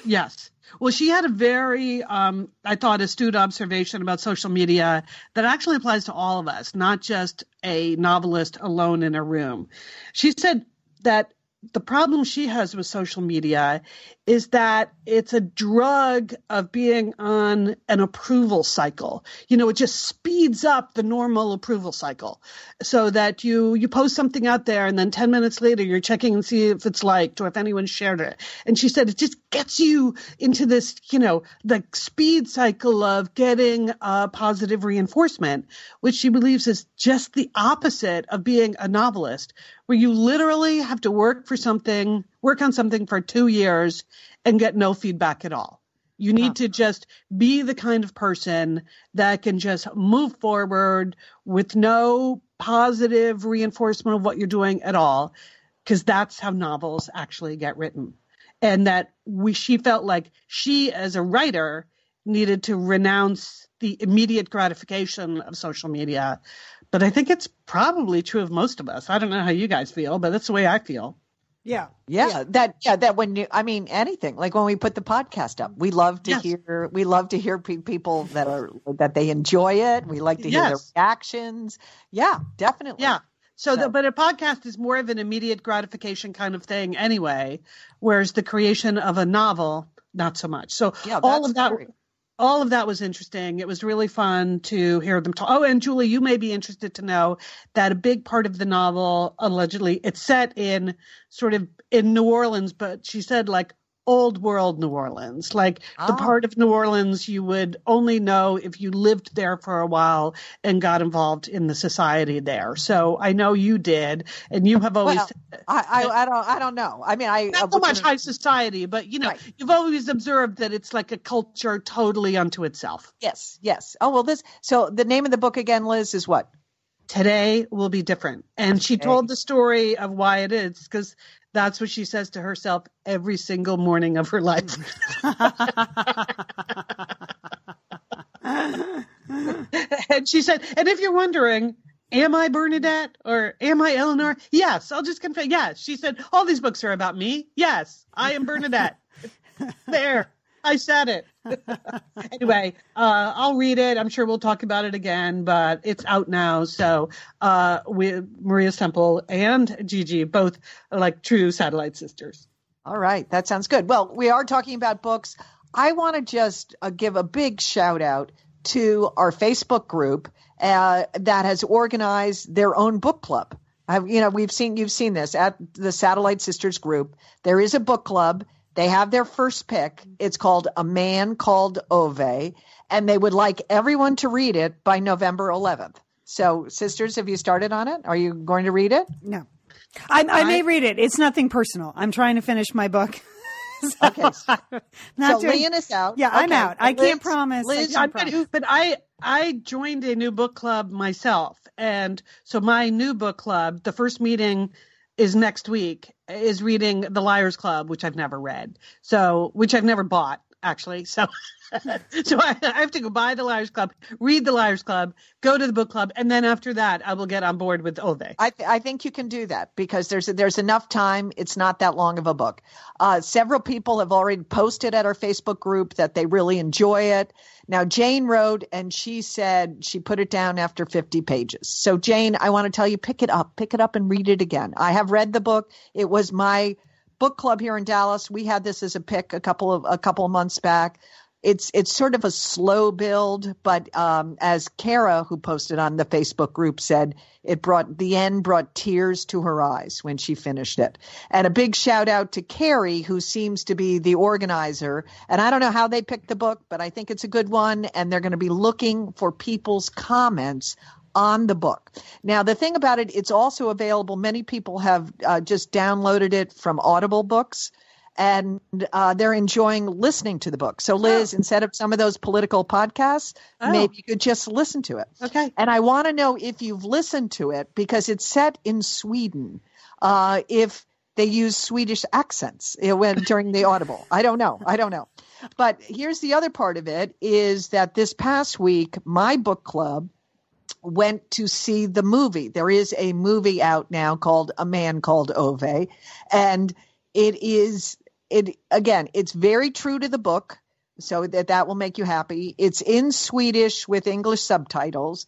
Yes. Well, she had a very, um, I thought, astute observation about social media that actually applies to all of us, not just a novelist alone in a room. She said that the problem she has with social media is that it's a drug of being on an approval cycle. You know, it just speeds up the normal approval cycle so that you, you post something out there and then 10 minutes later you're checking and see if it's liked or if anyone shared it. And she said it just gets you into this, you know, the speed cycle of getting positive reinforcement, which she believes is just the opposite of being a novelist, where you literally have to work for something, work on something for two years and get no feedback at all. You need to just be the kind of person that can just move forward with no positive reinforcement of what you're doing at all, because that's how novels actually get written. And that we, she felt like she, as a writer, needed to renounce the immediate gratification of social media. But I think it's probably true of most of us. I don't know how you guys feel, but that's the way I feel. Yeah. yeah. yeah. That, yeah, that when you, I mean, anything like when we put the podcast up, we love to yes. hear, we love to hear pe- people that are, that they enjoy it. We like to hear yes. their reactions. Yeah, definitely. Yeah. So, so. The, but a podcast is more of an immediate gratification kind of thing anyway, whereas the creation of a novel, not so much. So yeah, all of that, true all of that was interesting. It was really fun to hear them talk. Oh, and Julie, you may be interested to know that a big part of the novel, allegedly, it's set in sort of in New Orleans, but she said like old world New Orleans, like oh. the part of New Orleans you would only know if you lived there for a while and got involved in the society there. So I know you did, and you have always. Well, I, I, I, don't I don't know. I mean, I not so much high society, but you know, right. you've always observed that it's like a culture totally unto itself. Yes, yes. Oh well, this. So the name of the book again, Liz, is what? today will be different. And she told the story of why it is because that's what she says to herself every single morning of her life. and she said, and if you're wondering, am I Bernadette or am I Eleanor? Yes, I'll just confess. Yes. She said, all these books are about me. Yes, I am Bernadette. there, I said it. anyway, uh, I'll read it. I'm sure we'll talk about it again, but it's out now. So, uh, we, Maria Semple and Gigi, both like true satellite sisters. All right, that sounds good. Well, we are talking about books. I want to just uh, give a big shout out to our Facebook group uh, that has organized their own book club. I've, you know, we've seen you've seen this at the Satellite Sisters group. There is a book club. They have their first pick. It's called A Man Called Ove, and they would like everyone to read it by November 11th. So, sisters, have you started on it? Are you going to read it? no. I, I may read it. It's nothing personal. I'm trying to finish my book. So, Okay. not so, doing- Lian is out. Yeah, I'm out. I Liz- can't promise. I Liz, can't I'm gonna- but I I joined a new book club myself, and so my new book club, the first meeting is next week, is reading The Liars Club, which I've never read, so which I've never bought actually. So so I, I have to go buy The Liars Club, read The Liars Club, go to the book club, and then after that, I will get on board with Ove. I, th- I think you can do that because there's there's enough time. It's not that long of a book. Uh, several people have already posted at our Facebook group that they really enjoy it. Now Jane wrote and she said she put it down after 50 pages. So Jane, I want to tell you, pick it up, pick it up and read it again. I have read the book. It was my book club here in Dallas. We had this as a pick a couple of a couple of months back. It's it's sort of a slow build, but um, as Kara, who posted on the Facebook group, said, it brought the end brought tears to her eyes when she finished it. And a big shout out to Carrie, who seems to be the organizer. And I don't know how they picked the book, but I think it's a good one. And they're going to be looking for people's comments on the book. Now, the thing about it, it's also available. Many people have uh, just downloaded it from Audible books and uh, they're enjoying listening to the book. So, Liz, instead of some of those political podcasts, Oh. maybe you could just listen to it. Okay. And I want to know if you've listened to it because it's set in Sweden. Uh, if they use Swedish accents know, when during the audible, I don't know. I don't know. But here's the other part of it: is that this past week, my book club went to see the movie. There is a movie out now called A Man Called Ove, and it is it again. It's very true to the book, so that that will make you happy. It's in Swedish with English subtitles.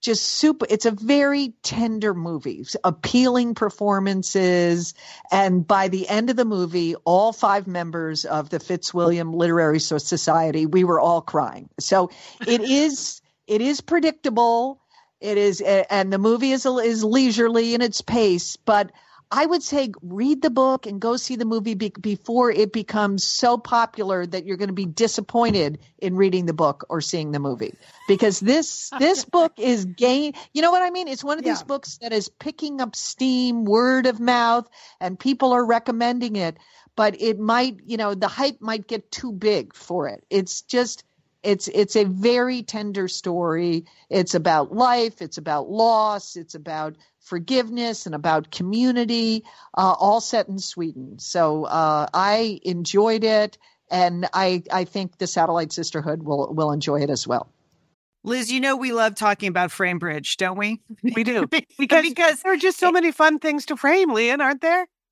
Just super. It's a very tender movie, appealing performances, and by the end of the movie, all five members of the Fitzwilliam Literary Society, we were all crying. So it is. It is predictable. It is, and the movie is is leisurely in its pace, but I would say read the book and go see the movie be, before it becomes so popular that you're going to be disappointed in reading the book or seeing the movie because this this book is gain. You know what I mean? It's one of these Yeah. books that is picking up steam, word of mouth, and people are recommending it. But it might, you know, the hype might get too big for it. It's just it's it's a very tender story it's about life it's about loss it's about forgiveness and about community uh, all set in sweden so uh, i enjoyed it and i i think the satellite sisterhood will will enjoy it as well Liz, you know we love talking about Framebridge, don't we? We do. Because, because there are just so many fun things to frame, Lian, aren't there?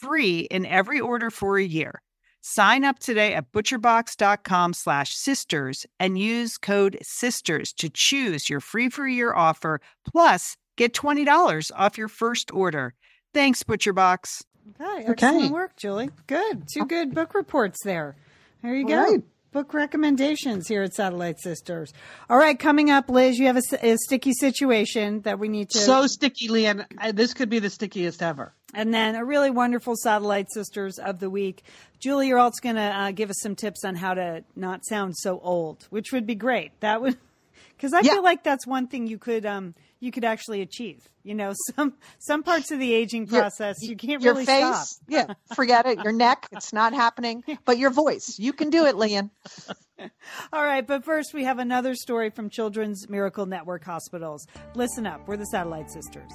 free in every order for a year. Sign up today at butcherbox.com slash sisters and use code SISTERS to choose your free for year offer, plus get $20 off your first order. Thanks, ButcherBox. Okay, excellent okay. work, Julie. Good. Two good book reports there. There you go. Right. Book recommendations here at Satellite Sisters. All right, coming up, Liz, you have a, a sticky situation that we need to. So sticky, Lian. This could be the stickiest ever. And then a really wonderful Satellite Sisters of the Week. Julie, you're also going to uh, give us some tips on how to not sound so old, which would be great. That would, because I yeah. feel like that's one thing you could um, you could actually achieve. You know, some some parts of the aging process your, you can't your really face, stop. yeah, forget it. Your neck, it's not happening. But your voice, you can do it, Lian. All right, but first we have another story from Children's Miracle Network Hospitals. Listen up, we're the Satellite Sisters.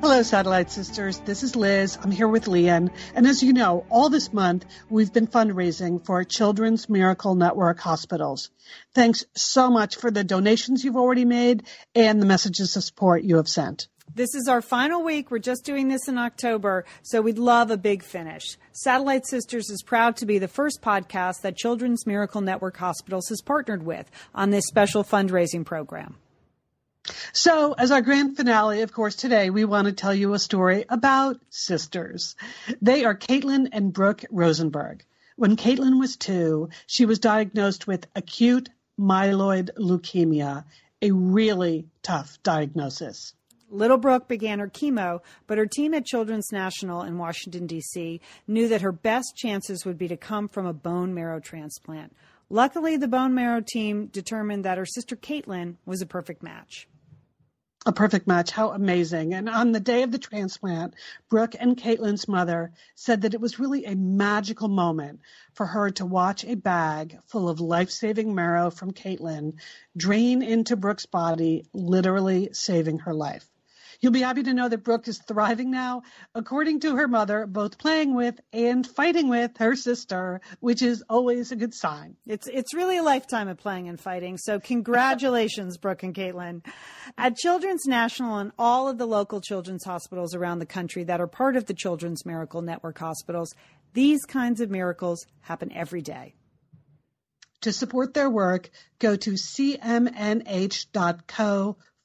Hello, Satellite Sisters. This is Liz. I'm here with Lian. And as you know, all this month, we've been fundraising for Children's Miracle Network hospitals. Thanks so much for the donations you've already made and the messages of support you have sent. This is our final week. We're just doing this in October, so we'd love a big finish. Satellite Sisters is proud to be the first podcast that Children's Miracle Network Hospitals has partnered with on this special fundraising program. So, as our grand finale, of course, today we want to tell you a story about sisters. They are Caitlin and Brooke Rosenberg. When Caitlin was two, she was diagnosed with acute myeloid leukemia, a really tough diagnosis. Little Brooke began her chemo, but her team at Children's National in Washington, D.C. knew that her best chances would be to come from a bone marrow transplant. Luckily, the bone marrow team determined that her sister Caitlin was a perfect match a perfect match. How amazing. And on the day of the transplant, Brooke and Caitlin's mother said that it was really a magical moment for her to watch a bag full of life saving marrow from Caitlin drain into Brooke's body, literally saving her life. You'll be happy to know that Brooke is thriving now, according to her mother, both playing with and fighting with her sister, which is always a good sign. It's it's really a lifetime of playing and fighting. So congratulations, Brooke and Caitlin. At Children's National and all of the local children's hospitals around the country that are part of the Children's Miracle Network hospitals, these kinds of miracles happen every day. To support their work, go to cmnh.co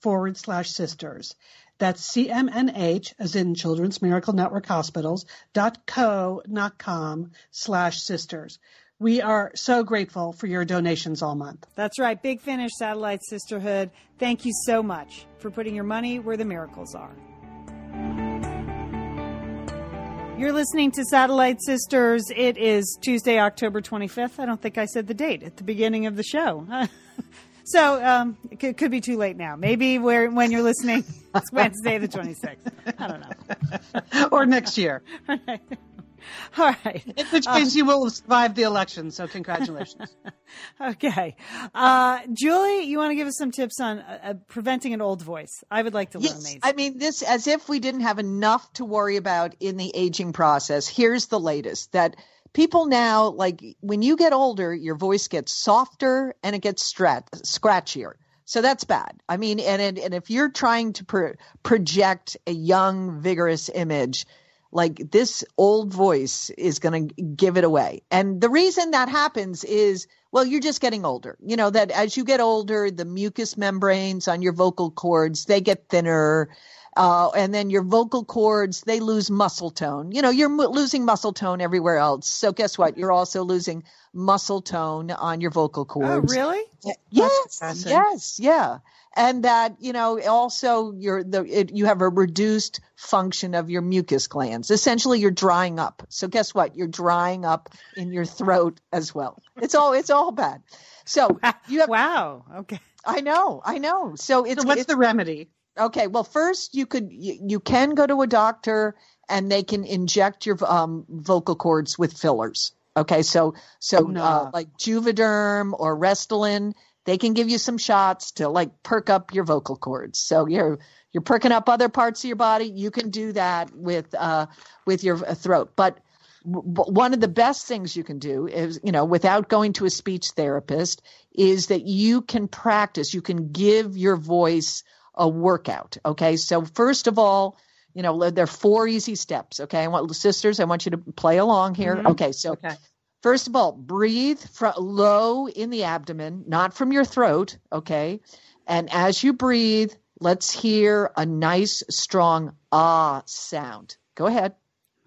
forward slash sisters. That's CMNH, as in Children's Miracle Network Hospitals, dot co, not com, slash sisters. We are so grateful for your donations all month. That's right. Big Finish Satellite Sisterhood. Thank you so much for putting your money where the miracles are. You're listening to Satellite Sisters. It is Tuesday, October 25th. I don't think I said the date at the beginning of the show. so um, it could, could, be too late now. Maybe where, when you're listening, it's Wednesday, the 26th. I don't know. or next year. All right. In which case, uh, you will survive the election. So, congratulations. okay. Uh, Julie, you want to give us some tips on uh, uh preventing an old voice? I would like to yes, learn these. I mean, this as if we didn't have enough to worry about in the aging process. Here's the latest that people now, like when you get older, your voice gets softer and it gets strat- scratchier. So that's bad. I mean, and and if you're trying to pro- project a young, vigorous image, like this old voice is going to give it away. And the reason that happens is, well, you're just getting older. You know, that as you get older, the mucous membranes on your vocal cords, they get thinner. Uh, and then your vocal cords, they lose muscle tone. You know, you're m- losing muscle tone everywhere else. So guess what? You're also losing muscle tone on your vocal cords. Oh, really? Yes. Yes. Yeah and that you know also you're the it, you have a reduced function of your mucus glands essentially you're drying up so guess what you're drying up in your throat as well it's all it's all bad so you have wow okay i know i know so it's so what's it's, the remedy okay well first you could you, you can go to a doctor and they can inject your um, vocal cords with fillers okay so so oh, no. uh, like juvederm or restylane they can give you some shots to like perk up your vocal cords. So you're you're perking up other parts of your body. You can do that with uh, with your throat. But one of the best things you can do is, you know, without going to a speech therapist, is that you can practice. You can give your voice a workout. Okay, so first of all, you know, there are four easy steps. Okay, I want sisters, I want you to play along here. Mm-hmm. Okay, so okay. First of all, breathe from low in the abdomen, not from your throat, okay? And as you breathe, let's hear a nice strong ah sound. Go ahead.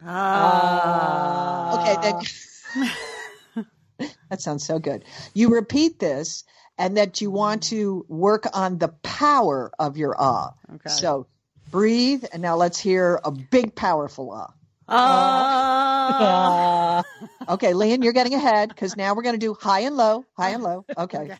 Ah. Okay, then that sounds so good. You repeat this and that you want to work on the power of your ah. Okay. So breathe and now let's hear a big powerful ah. Uh, okay, Lian, you're getting ahead because now we're going to do high and low, high and low. Okay. okay.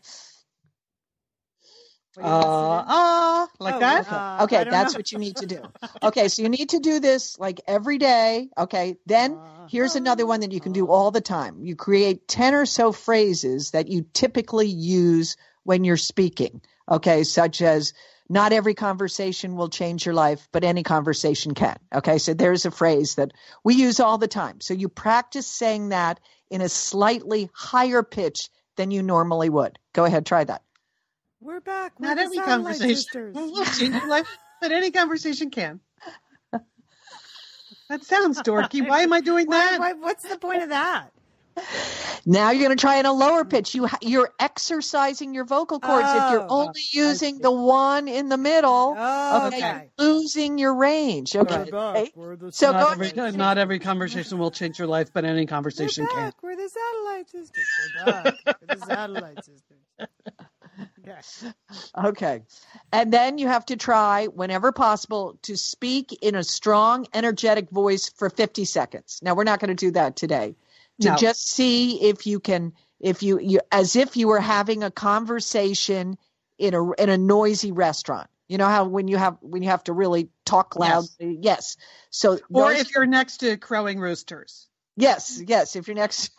Uh, uh, like oh, that? Uh, okay, that's know. what you need to do. Okay, so you need to do this like every day. Okay, then uh, here's another one that you can do all the time. You create 10 or so phrases that you typically use when you're speaking. Okay, such as, not every conversation will change your life, but any conversation can. Okay. So there's a phrase that we use all the time. So you practice saying that in a slightly higher pitch than you normally would. Go ahead, try that. We're back. We're not every conversation will change your life, but any conversation can. That sounds dorky. Why am I doing that? Why, why, what's the point of that? Now you're going to try in a lower pitch. You you're exercising your vocal cords. Oh, if you're oh, only using the one in the middle, oh, okay, okay. losing your range. Okay, okay. so not every, not every conversation will change your life, but any conversation We're can. We're the satellite sisters. We're back. We're the satellite sisters. Yes. Okay. And then you have to try, whenever possible, to speak in a strong, energetic voice for 50 seconds. Now, we're not going to do that today to no. just see if you can if you, you as if you were having a conversation in a in a noisy restaurant you know how when you have when you have to really talk loud yes, yes. so or those, if you're next to crowing roosters yes yes if you're next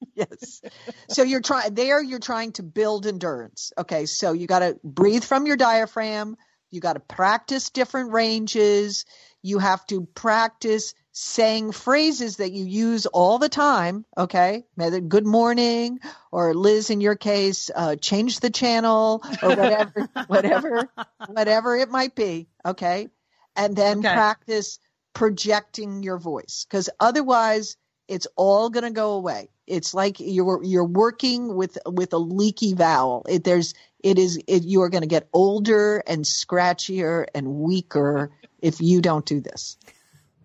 yes so you're trying there you're trying to build endurance okay so you got to breathe from your diaphragm You got to practice different ranges. You have to practice saying phrases that you use all the time. Okay. Whether good morning or Liz, in your case, uh, change the channel or whatever, whatever, whatever it might be. Okay. And then Okay. practice projecting your voice because otherwise it's all going to go away. It's like you're you're working with with a leaky vowel. It, there's it is it, you are going to get older and scratchier and weaker if you don't do this.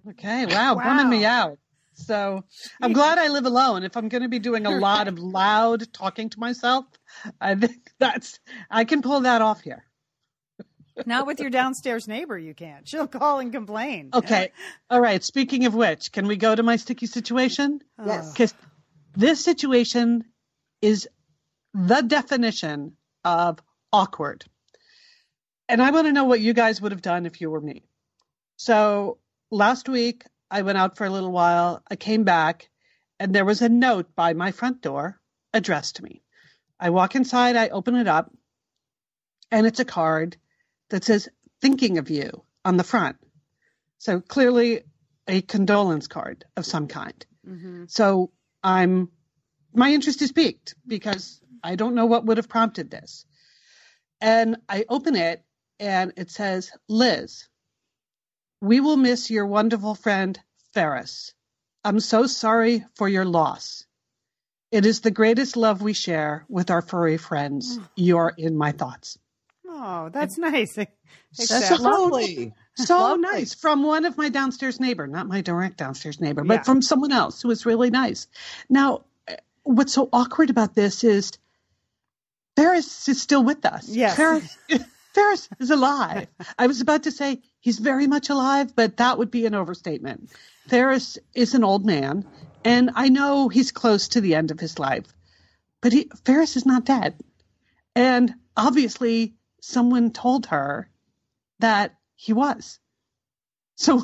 Okay, wow, bumming me out. So I'm glad I live alone. If I'm going to be doing a lot of loud talking to myself, I think that's I can pull that off here. Not with your downstairs neighbor, you can't. She'll call and complain. Okay, all right. Speaking of which, can we go to my sticky situation? Yes. This situation is the definition of awkward. And I want to know what you guys would have done if you were me. So last week, I went out for a little while. I came back, and there was a note by my front door addressed to me. I walk inside, I open it up, and it's a card that says, Thinking of you on the front. So clearly a condolence card of some kind. Mhm. So I'm my interest is piqued because I don't know what would have prompted this. And I open it and it says, Liz, we will miss your wonderful friend Ferris. I'm so sorry for your loss. It is the greatest love we share with our furry friends. You're in my thoughts. Oh, that's nice. That's Except- lovely. So Lovely. nice from one of my downstairs neighbor, not my direct downstairs neighbor, but Yeah. from someone else who was really nice. Now, what's so awkward about this is Ferris is still with us. Yes. Ferris, Ferris is alive. I was about to say he's very much alive, but that would be an overstatement. Ferris is an old man, and I know he's close to the end of his life, but he, Ferris is not dead. And obviously, someone told her that he was. So,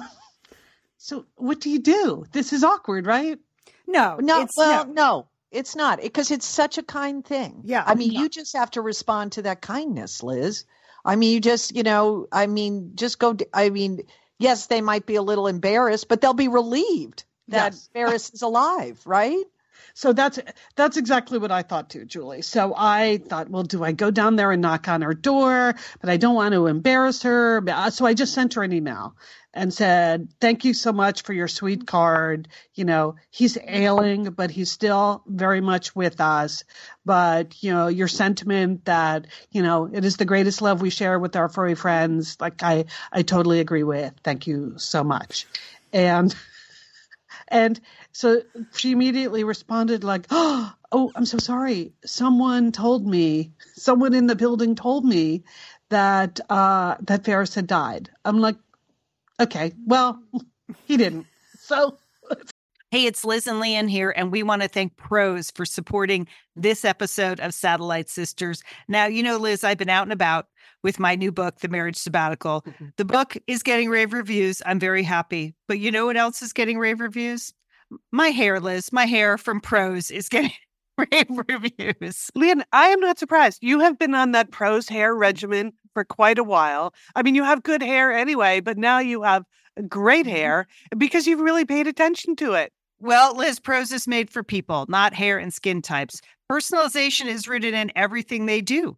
so what do you do? This is awkward, right? no, No, it's well, no. no, it's not because it's such a kind thing. Yeah. I mean, you just have to respond to that kindness, Liz. I mean, you just, you know, I mean, just go. I mean, yes, they might be a little embarrassed, but they'll be relieved that Yes. Ferris is alive, right? So that's that's exactly what I thought too, Julie. So I thought, well, do I go down there and knock on her door? But I don't want to embarrass her. Uh, so I just sent her an email and said, "Thank you so much for your sweet card. You know, he's ailing, but he's still very much with us. But you know, your sentiment that you know it is the greatest love we share with our furry friends, like I I totally agree with. Thank you so much." And and so she immediately responded like, "Oh, I'm so sorry. Someone told me. Someone in the building told me that uh, that Ferris had died." I'm like, "Okay, well, he didn't." So Hey, it's Liz and Lian here, and we want to thank Prose for supporting this episode of Satellite Sisters. Now, you know, Liz, I've been out and about with my new book, The Marriage Sabbatical. The book is getting rave reviews. I'm very happy. But you know what else is getting rave reviews? My hair, Liz, my hair from Prose is getting rave reviews. Lian, I am not surprised. You have been on that Prose hair regimen for quite a while. I mean, you have good hair anyway, but now you have great mm-hmm. hair because you've really paid attention to it. Well, Liz, Prose is made for people, not hair and skin types. Personalization is rooted in everything they do,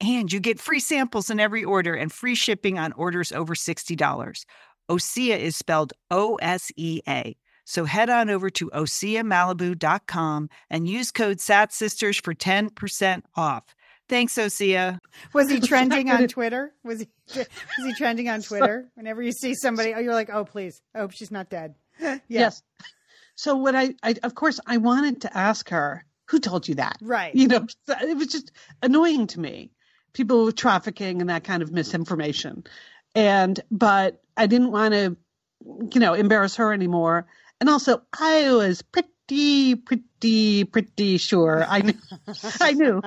And you get free samples in every order and free shipping on orders over $60. OSEA is spelled O S E A. So head on over to OSEAMalibu.com and use code SATSisters for 10% off. Thanks, OSEA. Was he trending on Twitter? Was he was he trending on Twitter? Whenever you see somebody, oh, you're like, oh, please, I hope she's not dead. yeah. Yes. So what I, I, of course, I wanted to ask her, who told you that? Right. You know, it was just annoying to me people with trafficking and that kind of misinformation. And but I didn't want to, you know, embarrass her anymore. And also, I was pretty, pretty, pretty sure I knew, I knew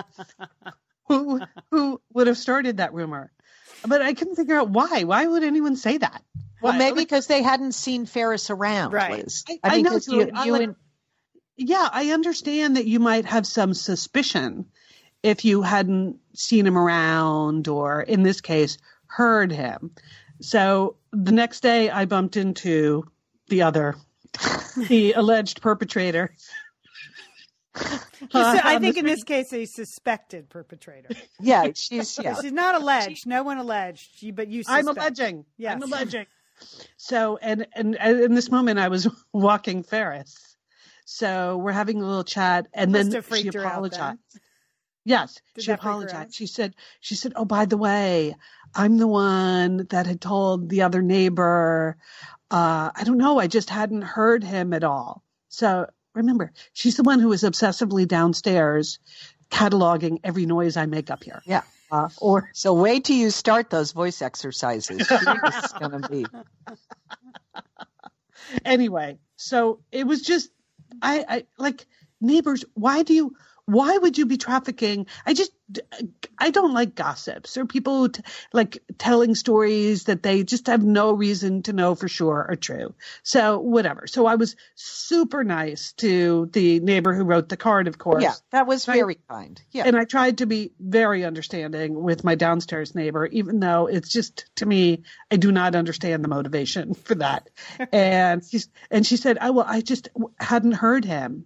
who who would have started that rumor, but I couldn't figure out why. Why would anyone say that? Well, maybe because they hadn't seen Ferris around, right? Liz. I, I, I know. You, you like, and, yeah, I understand that you might have some suspicion if you hadn't seen him around or in this case heard him. So the next day I bumped into the other, the alleged perpetrator. Uh, I think in this case, a suspected perpetrator. Yeah, she's yeah. she's not alleged. No one alleged. She, but you. Suspect. I'm alleging. Yes. I'm alleging. So, and, and and in this moment, I was walking Ferris. So we're having a little chat, and Must then she apologized. Yes, Did she apologized. She said, she said, oh, by the way, I'm the one that had told the other neighbor. Uh, I don't know. I just hadn't heard him at all. So remember, she's the one who is obsessively downstairs cataloging every noise I make up here. Yeah. Uh, or so wait till you start those voice exercises. it's going to be. Anyway, so it was just I, I like neighbors. Why do you why would you be trafficking? I just, I don't like gossips or people t- like telling stories that they just have no reason to know for sure are true. So whatever. So I was super nice to the neighbor who wrote the card, of course. Yeah, that was very kind. Yeah. And I tried to be very understanding with my downstairs neighbor, even though it's just to me, I do not understand the motivation for that. and she's and she said, "I well, I just hadn't heard him."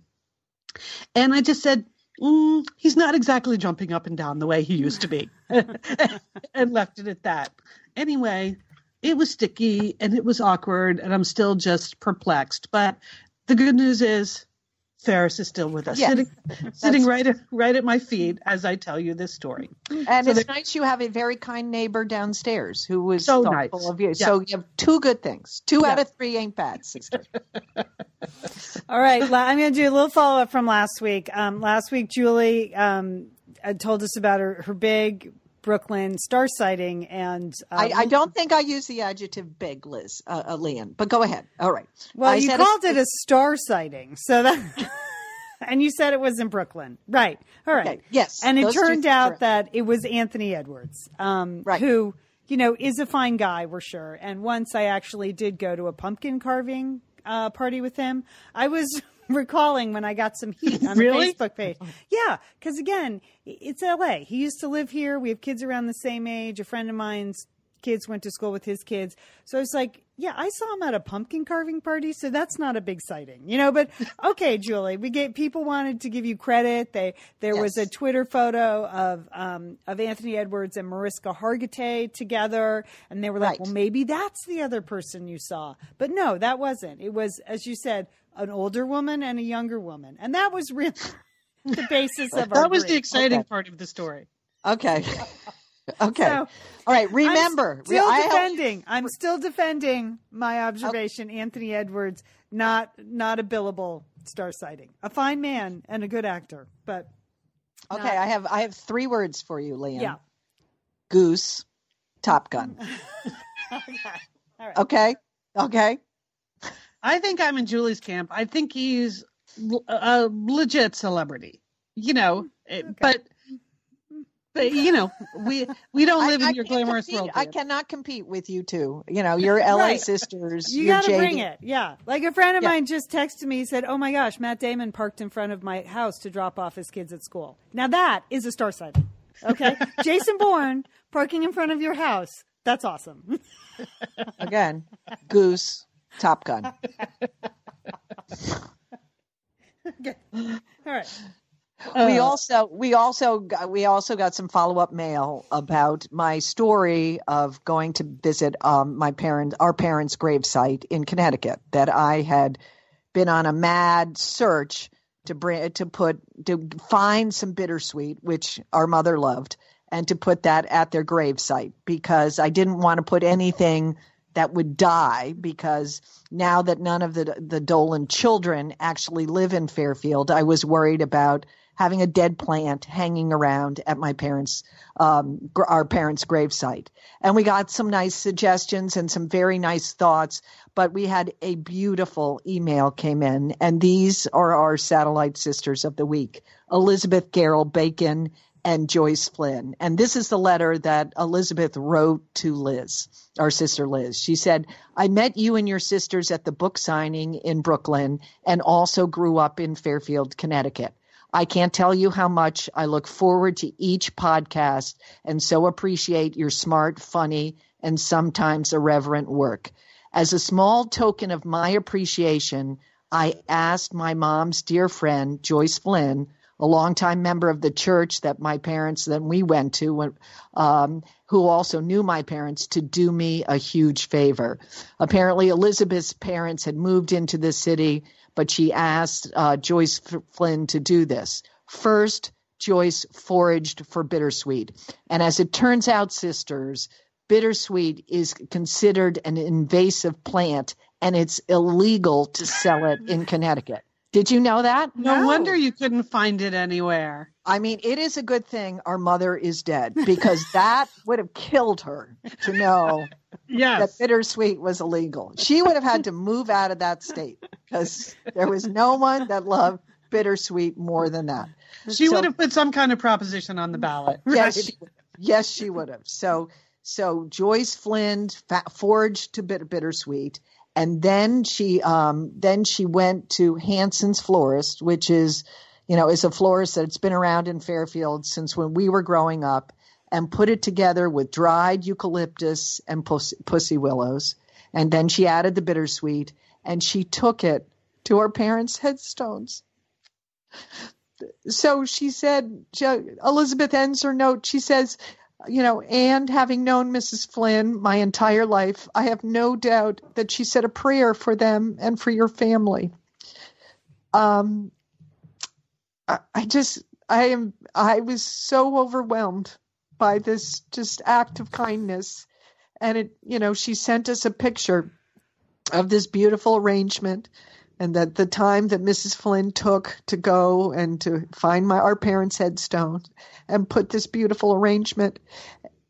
And I just said, mm, he's not exactly jumping up and down the way he used to be, and left it at that. Anyway, it was sticky and it was awkward, and I'm still just perplexed. But the good news is Ferris is still with us, Yes. sitting, sitting right at, right at my feet as I tell you this story. And So it's there- nice you have a very kind neighbor downstairs who was So thoughtful nice. of you. Yeah. So you have two good things. Two out of three ain't bad, sister. All right, la- I'm going to do a little follow up from last week. Um, last week, Julie um, told us about her, her big Brooklyn star sighting, and uh, I, I don't think I use the adjective big, Liz, uh, uh, Lian, but go ahead. All right. Well, I you called it a star sighting, so that, and you said it was in Brooklyn, right? All right, Okay, yes, and it turned out that it was Anthony Edwards, um, Right. who you know is a fine guy, we're sure. And once I actually did go to a pumpkin carving uh, party with him, I was. Recalling when I got some heat on Really? the Facebook page. Yeah, because again, it's LA. He used to live here. We have kids around the same age. A friend of mine's kids went to school with his kids. So I was like, yeah, I saw him at a pumpkin carving party, so that's not a big sighting, you know. But okay, Julie, we get people wanted to give you credit. They there was a Twitter photo of um, of Anthony Edwards and Mariska Hargitay together, and they were like, Right. well, maybe that's the other person you saw. But no, that wasn't. It was, as you said, an older woman and a younger woman, and that was really the basis of our That was the exciting Okay. part of the story. Okay. okay. So- All right. I'm Remember, still I helped- defending. I'm still defending my oh. observation. Anthony Edwards, not not a billable star sighting, a fine man and a good actor, but okay, not- I have I have three words for you, Lian. yeah. Goose, Top Gun. okay. All right. Okay. Okay. I think I'm in Julie's camp. I think he's a legit celebrity. You know, mm, eh, it- but but you know, we we don't live in your glamorous compete. world. I babe. cannot compete with you two. You know, you're LA Right. sisters. You got to JD. bring it. Yeah. Like a friend of Yeah. mine just texted me, he said, Oh my gosh, Matt Damon parked in front of my house to drop off his kids at school. Now that is a star sighting. Okay. Jason Bourne parking in front of your house. That's awesome. Again, Goose, Top Gun. okay. All right. we Uh, also we also got, we also got some follow up mail about my story of going to visit um, my parents our parents' gravesite in Connecticut that I had been on a mad search to bring to put to find some bittersweet which our mother loved and to put that at their gravesite because I didn't want to put anything that would die because now that none of the the Dolan children actually live in Fairfield, I was worried about having a dead plant hanging around at my parents um, our parents gravesite. And we got some nice suggestions and some very nice thoughts but we had a beautiful email came in and these are our satellite sisters of the week. Elizabeth garrell bacon and Joyce Flynn. And this is the letter that Elizabeth wrote to Liz, our sister Liz. She said, I met you and your sisters at the book signing in Brooklyn and also grew up in Fairfield, Connecticut. I can't tell you how much I look forward to each podcast and so appreciate your smart, funny, and sometimes irreverent work. As a small token of my appreciation, I asked my mom's dear friend, Joyce Flynn, a longtime member of the church that my parents that we went to, um, who also knew my parents, to do me a huge favor. Apparently, Elizabeth's parents had moved into the city, but she asked uh, Joyce Flynn to do this. First, Joyce foraged for bittersweet, and as it turns out, sisters, bittersweet is considered an invasive plant, and it's illegal to sell it in Connecticut. Did you know that? no, No. wonder you couldn't find it anywhere. I mean, it is a good thing our mother is dead because that would have killed her to know that bittersweet was illegal. She would have had to move out of that state because there was no one that loved bittersweet more than that. She So- would have put some kind of proposition on the ballot. Yes, she, yes, she would have. So, so Joyce Flynn fa- forged to Bitter, Bittersweet, and then she, um, then she went to Hanson's Florist, which is, you know, is a florist that's been around in Fairfield since when we were growing up, and put it together with dried eucalyptus and pussy, willows, and then she added the bittersweet, and she took it to her parents' headstones so she said, Elizabeth ends her note. She says, you know, and having known Mrs. Flynn my entire life, I have no doubt that she said a prayer for them and for your family. Um, I, I just, I am, I was so overwhelmed by this just act of kindness. And it, you know, she sent us a picture of this beautiful arrangement and that the time that Mrs. Flynn took to go and to find my our parents' headstone and put this beautiful arrangement.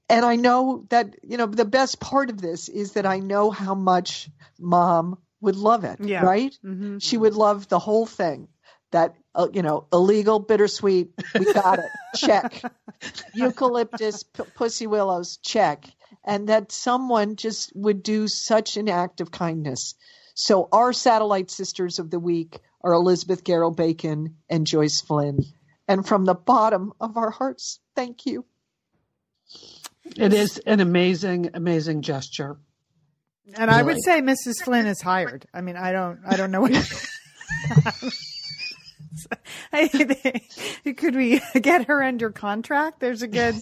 And I know that you know the best part of this is that I know how much mom would love it, Yeah. right? Mhm. She would love the whole thing. That uh, you know, illegal, bittersweet. We got it. check. Eucalyptus, p- pussy willows. Check. And that someone just would do such an act of kindness. So our satellite sisters of the week are Elizabeth Garrow Bacon and Joyce Flynn. And from the bottom of our hearts, thank you. It is an amazing, amazing gesture. And I would say Mrs. Flynn is hired. I mean, I don't, I don't know what. Could we get her under contract? There's a good.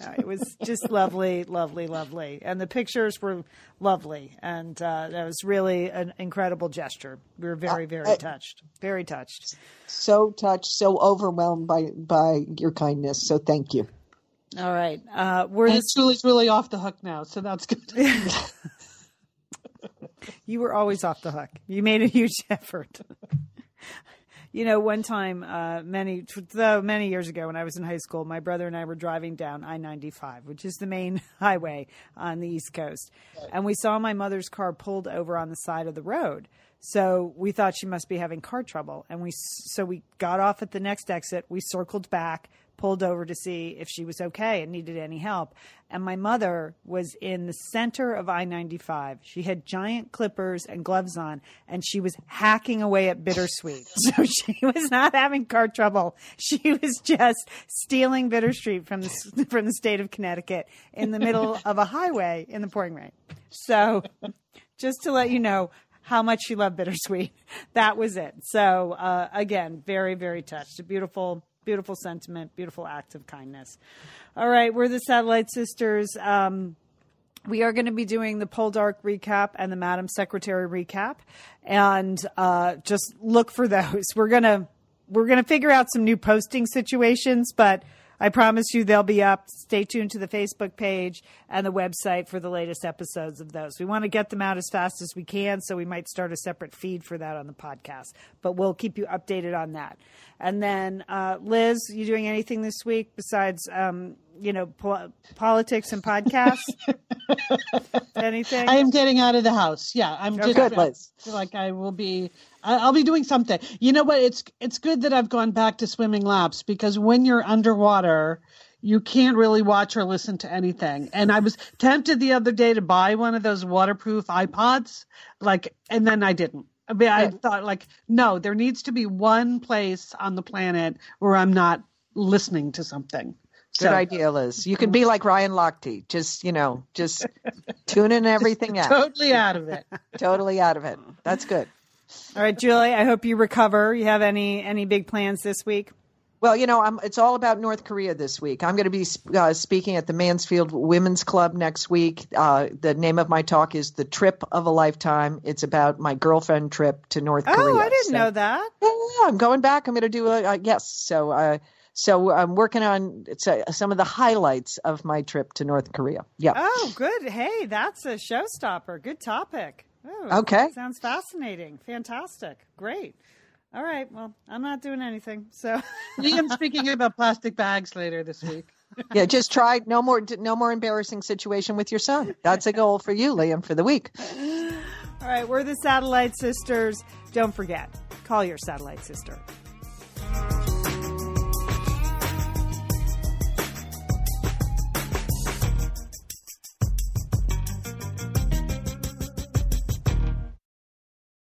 No, it was just lovely, lovely, lovely, and the pictures were lovely, and uh, that was really an incredible gesture. We were very, very I- touched, very touched. So touched, so overwhelmed by by your kindness. So thank you. All right, uh, we're And this, Julie's really off the hook now, so that's good. you were always off the hook. You made a huge effort. You know, one time, uh, many though many years ago, when I was in high school, my brother and I were driving down I ninety five, which is the main highway on the East Coast, and we saw my mother's car pulled over on the side of the road. So we thought she must be having car trouble, and we so we got off at the next exit. We circled back, pulled over to see if she was okay and needed any help. And my mother was in the center of I 95. She had giant clippers and gloves on, and she was hacking away at Bittersweet. So she was not having car trouble. She was just stealing Bittersweet from the, from the state of Connecticut in the middle of a highway in the pouring rain. So just to let you know how much she loved bittersweet that was it so uh, again very very touched a beautiful beautiful sentiment beautiful act of kindness all right we're the satellite sisters um, we are going to be doing the Poldark recap and the Madam Secretary recap, and uh, just look for those. We're gonna we're gonna figure out some new posting situations, but I promise you they'll be up. Stay tuned to the Facebook page and the website for the latest episodes of those. We want to get them out as fast as we can, so we might start a separate feed for that on the podcast. But we'll keep you updated on that. And then, uh, Liz, you doing anything this week besides, um, you know, po- politics and podcasts? anything? I am getting out of the house. Yeah, I'm just Good, Liz. like I will be. I- I'll be doing something. You know what? It's it's good that I've gone back to swimming laps because when you're underwater, you can't really watch or listen to anything. And I was tempted the other day to buy one of those waterproof iPods, like, and then I didn't. I mean, I thought like, no, there needs to be one place on the planet where I'm not listening to something. Good So- idea, Liz. You can be like Ryan Lochte. Just, you know, just tuning everything out. Totally out of it. Totally out of it. That's good. All right, Julie. I hope you recover. You have any any big plans this week? Well, you know, I'm, it's all about North Korea this week. I'm going to be uh, speaking at the Mansfield Women's Club next week. Uh, the name of my talk is "The Trip of a Lifetime." It's about my girlfriend trip to North Oh, Korea. Oh, I didn't So- know that. Yeah, yeah, I'm going back. I'm going to do a, a yes. So, uh, so I'm working on uh, some of the highlights of my trip to North Korea. Yeah. Oh, good. Hey, that's a showstopper. Good topic. Oh, Okay. Sounds fascinating. Fantastic. Great. All right. Well, I'm not doing anything. So, Lian's speaking about plastic bags later this week. yeah. Just try no more, no more embarrassing situation with your son. That's a goal for you, Liam, for the week. all right. We're the Satellite Sisters. Don't forget, Call your satellite sister.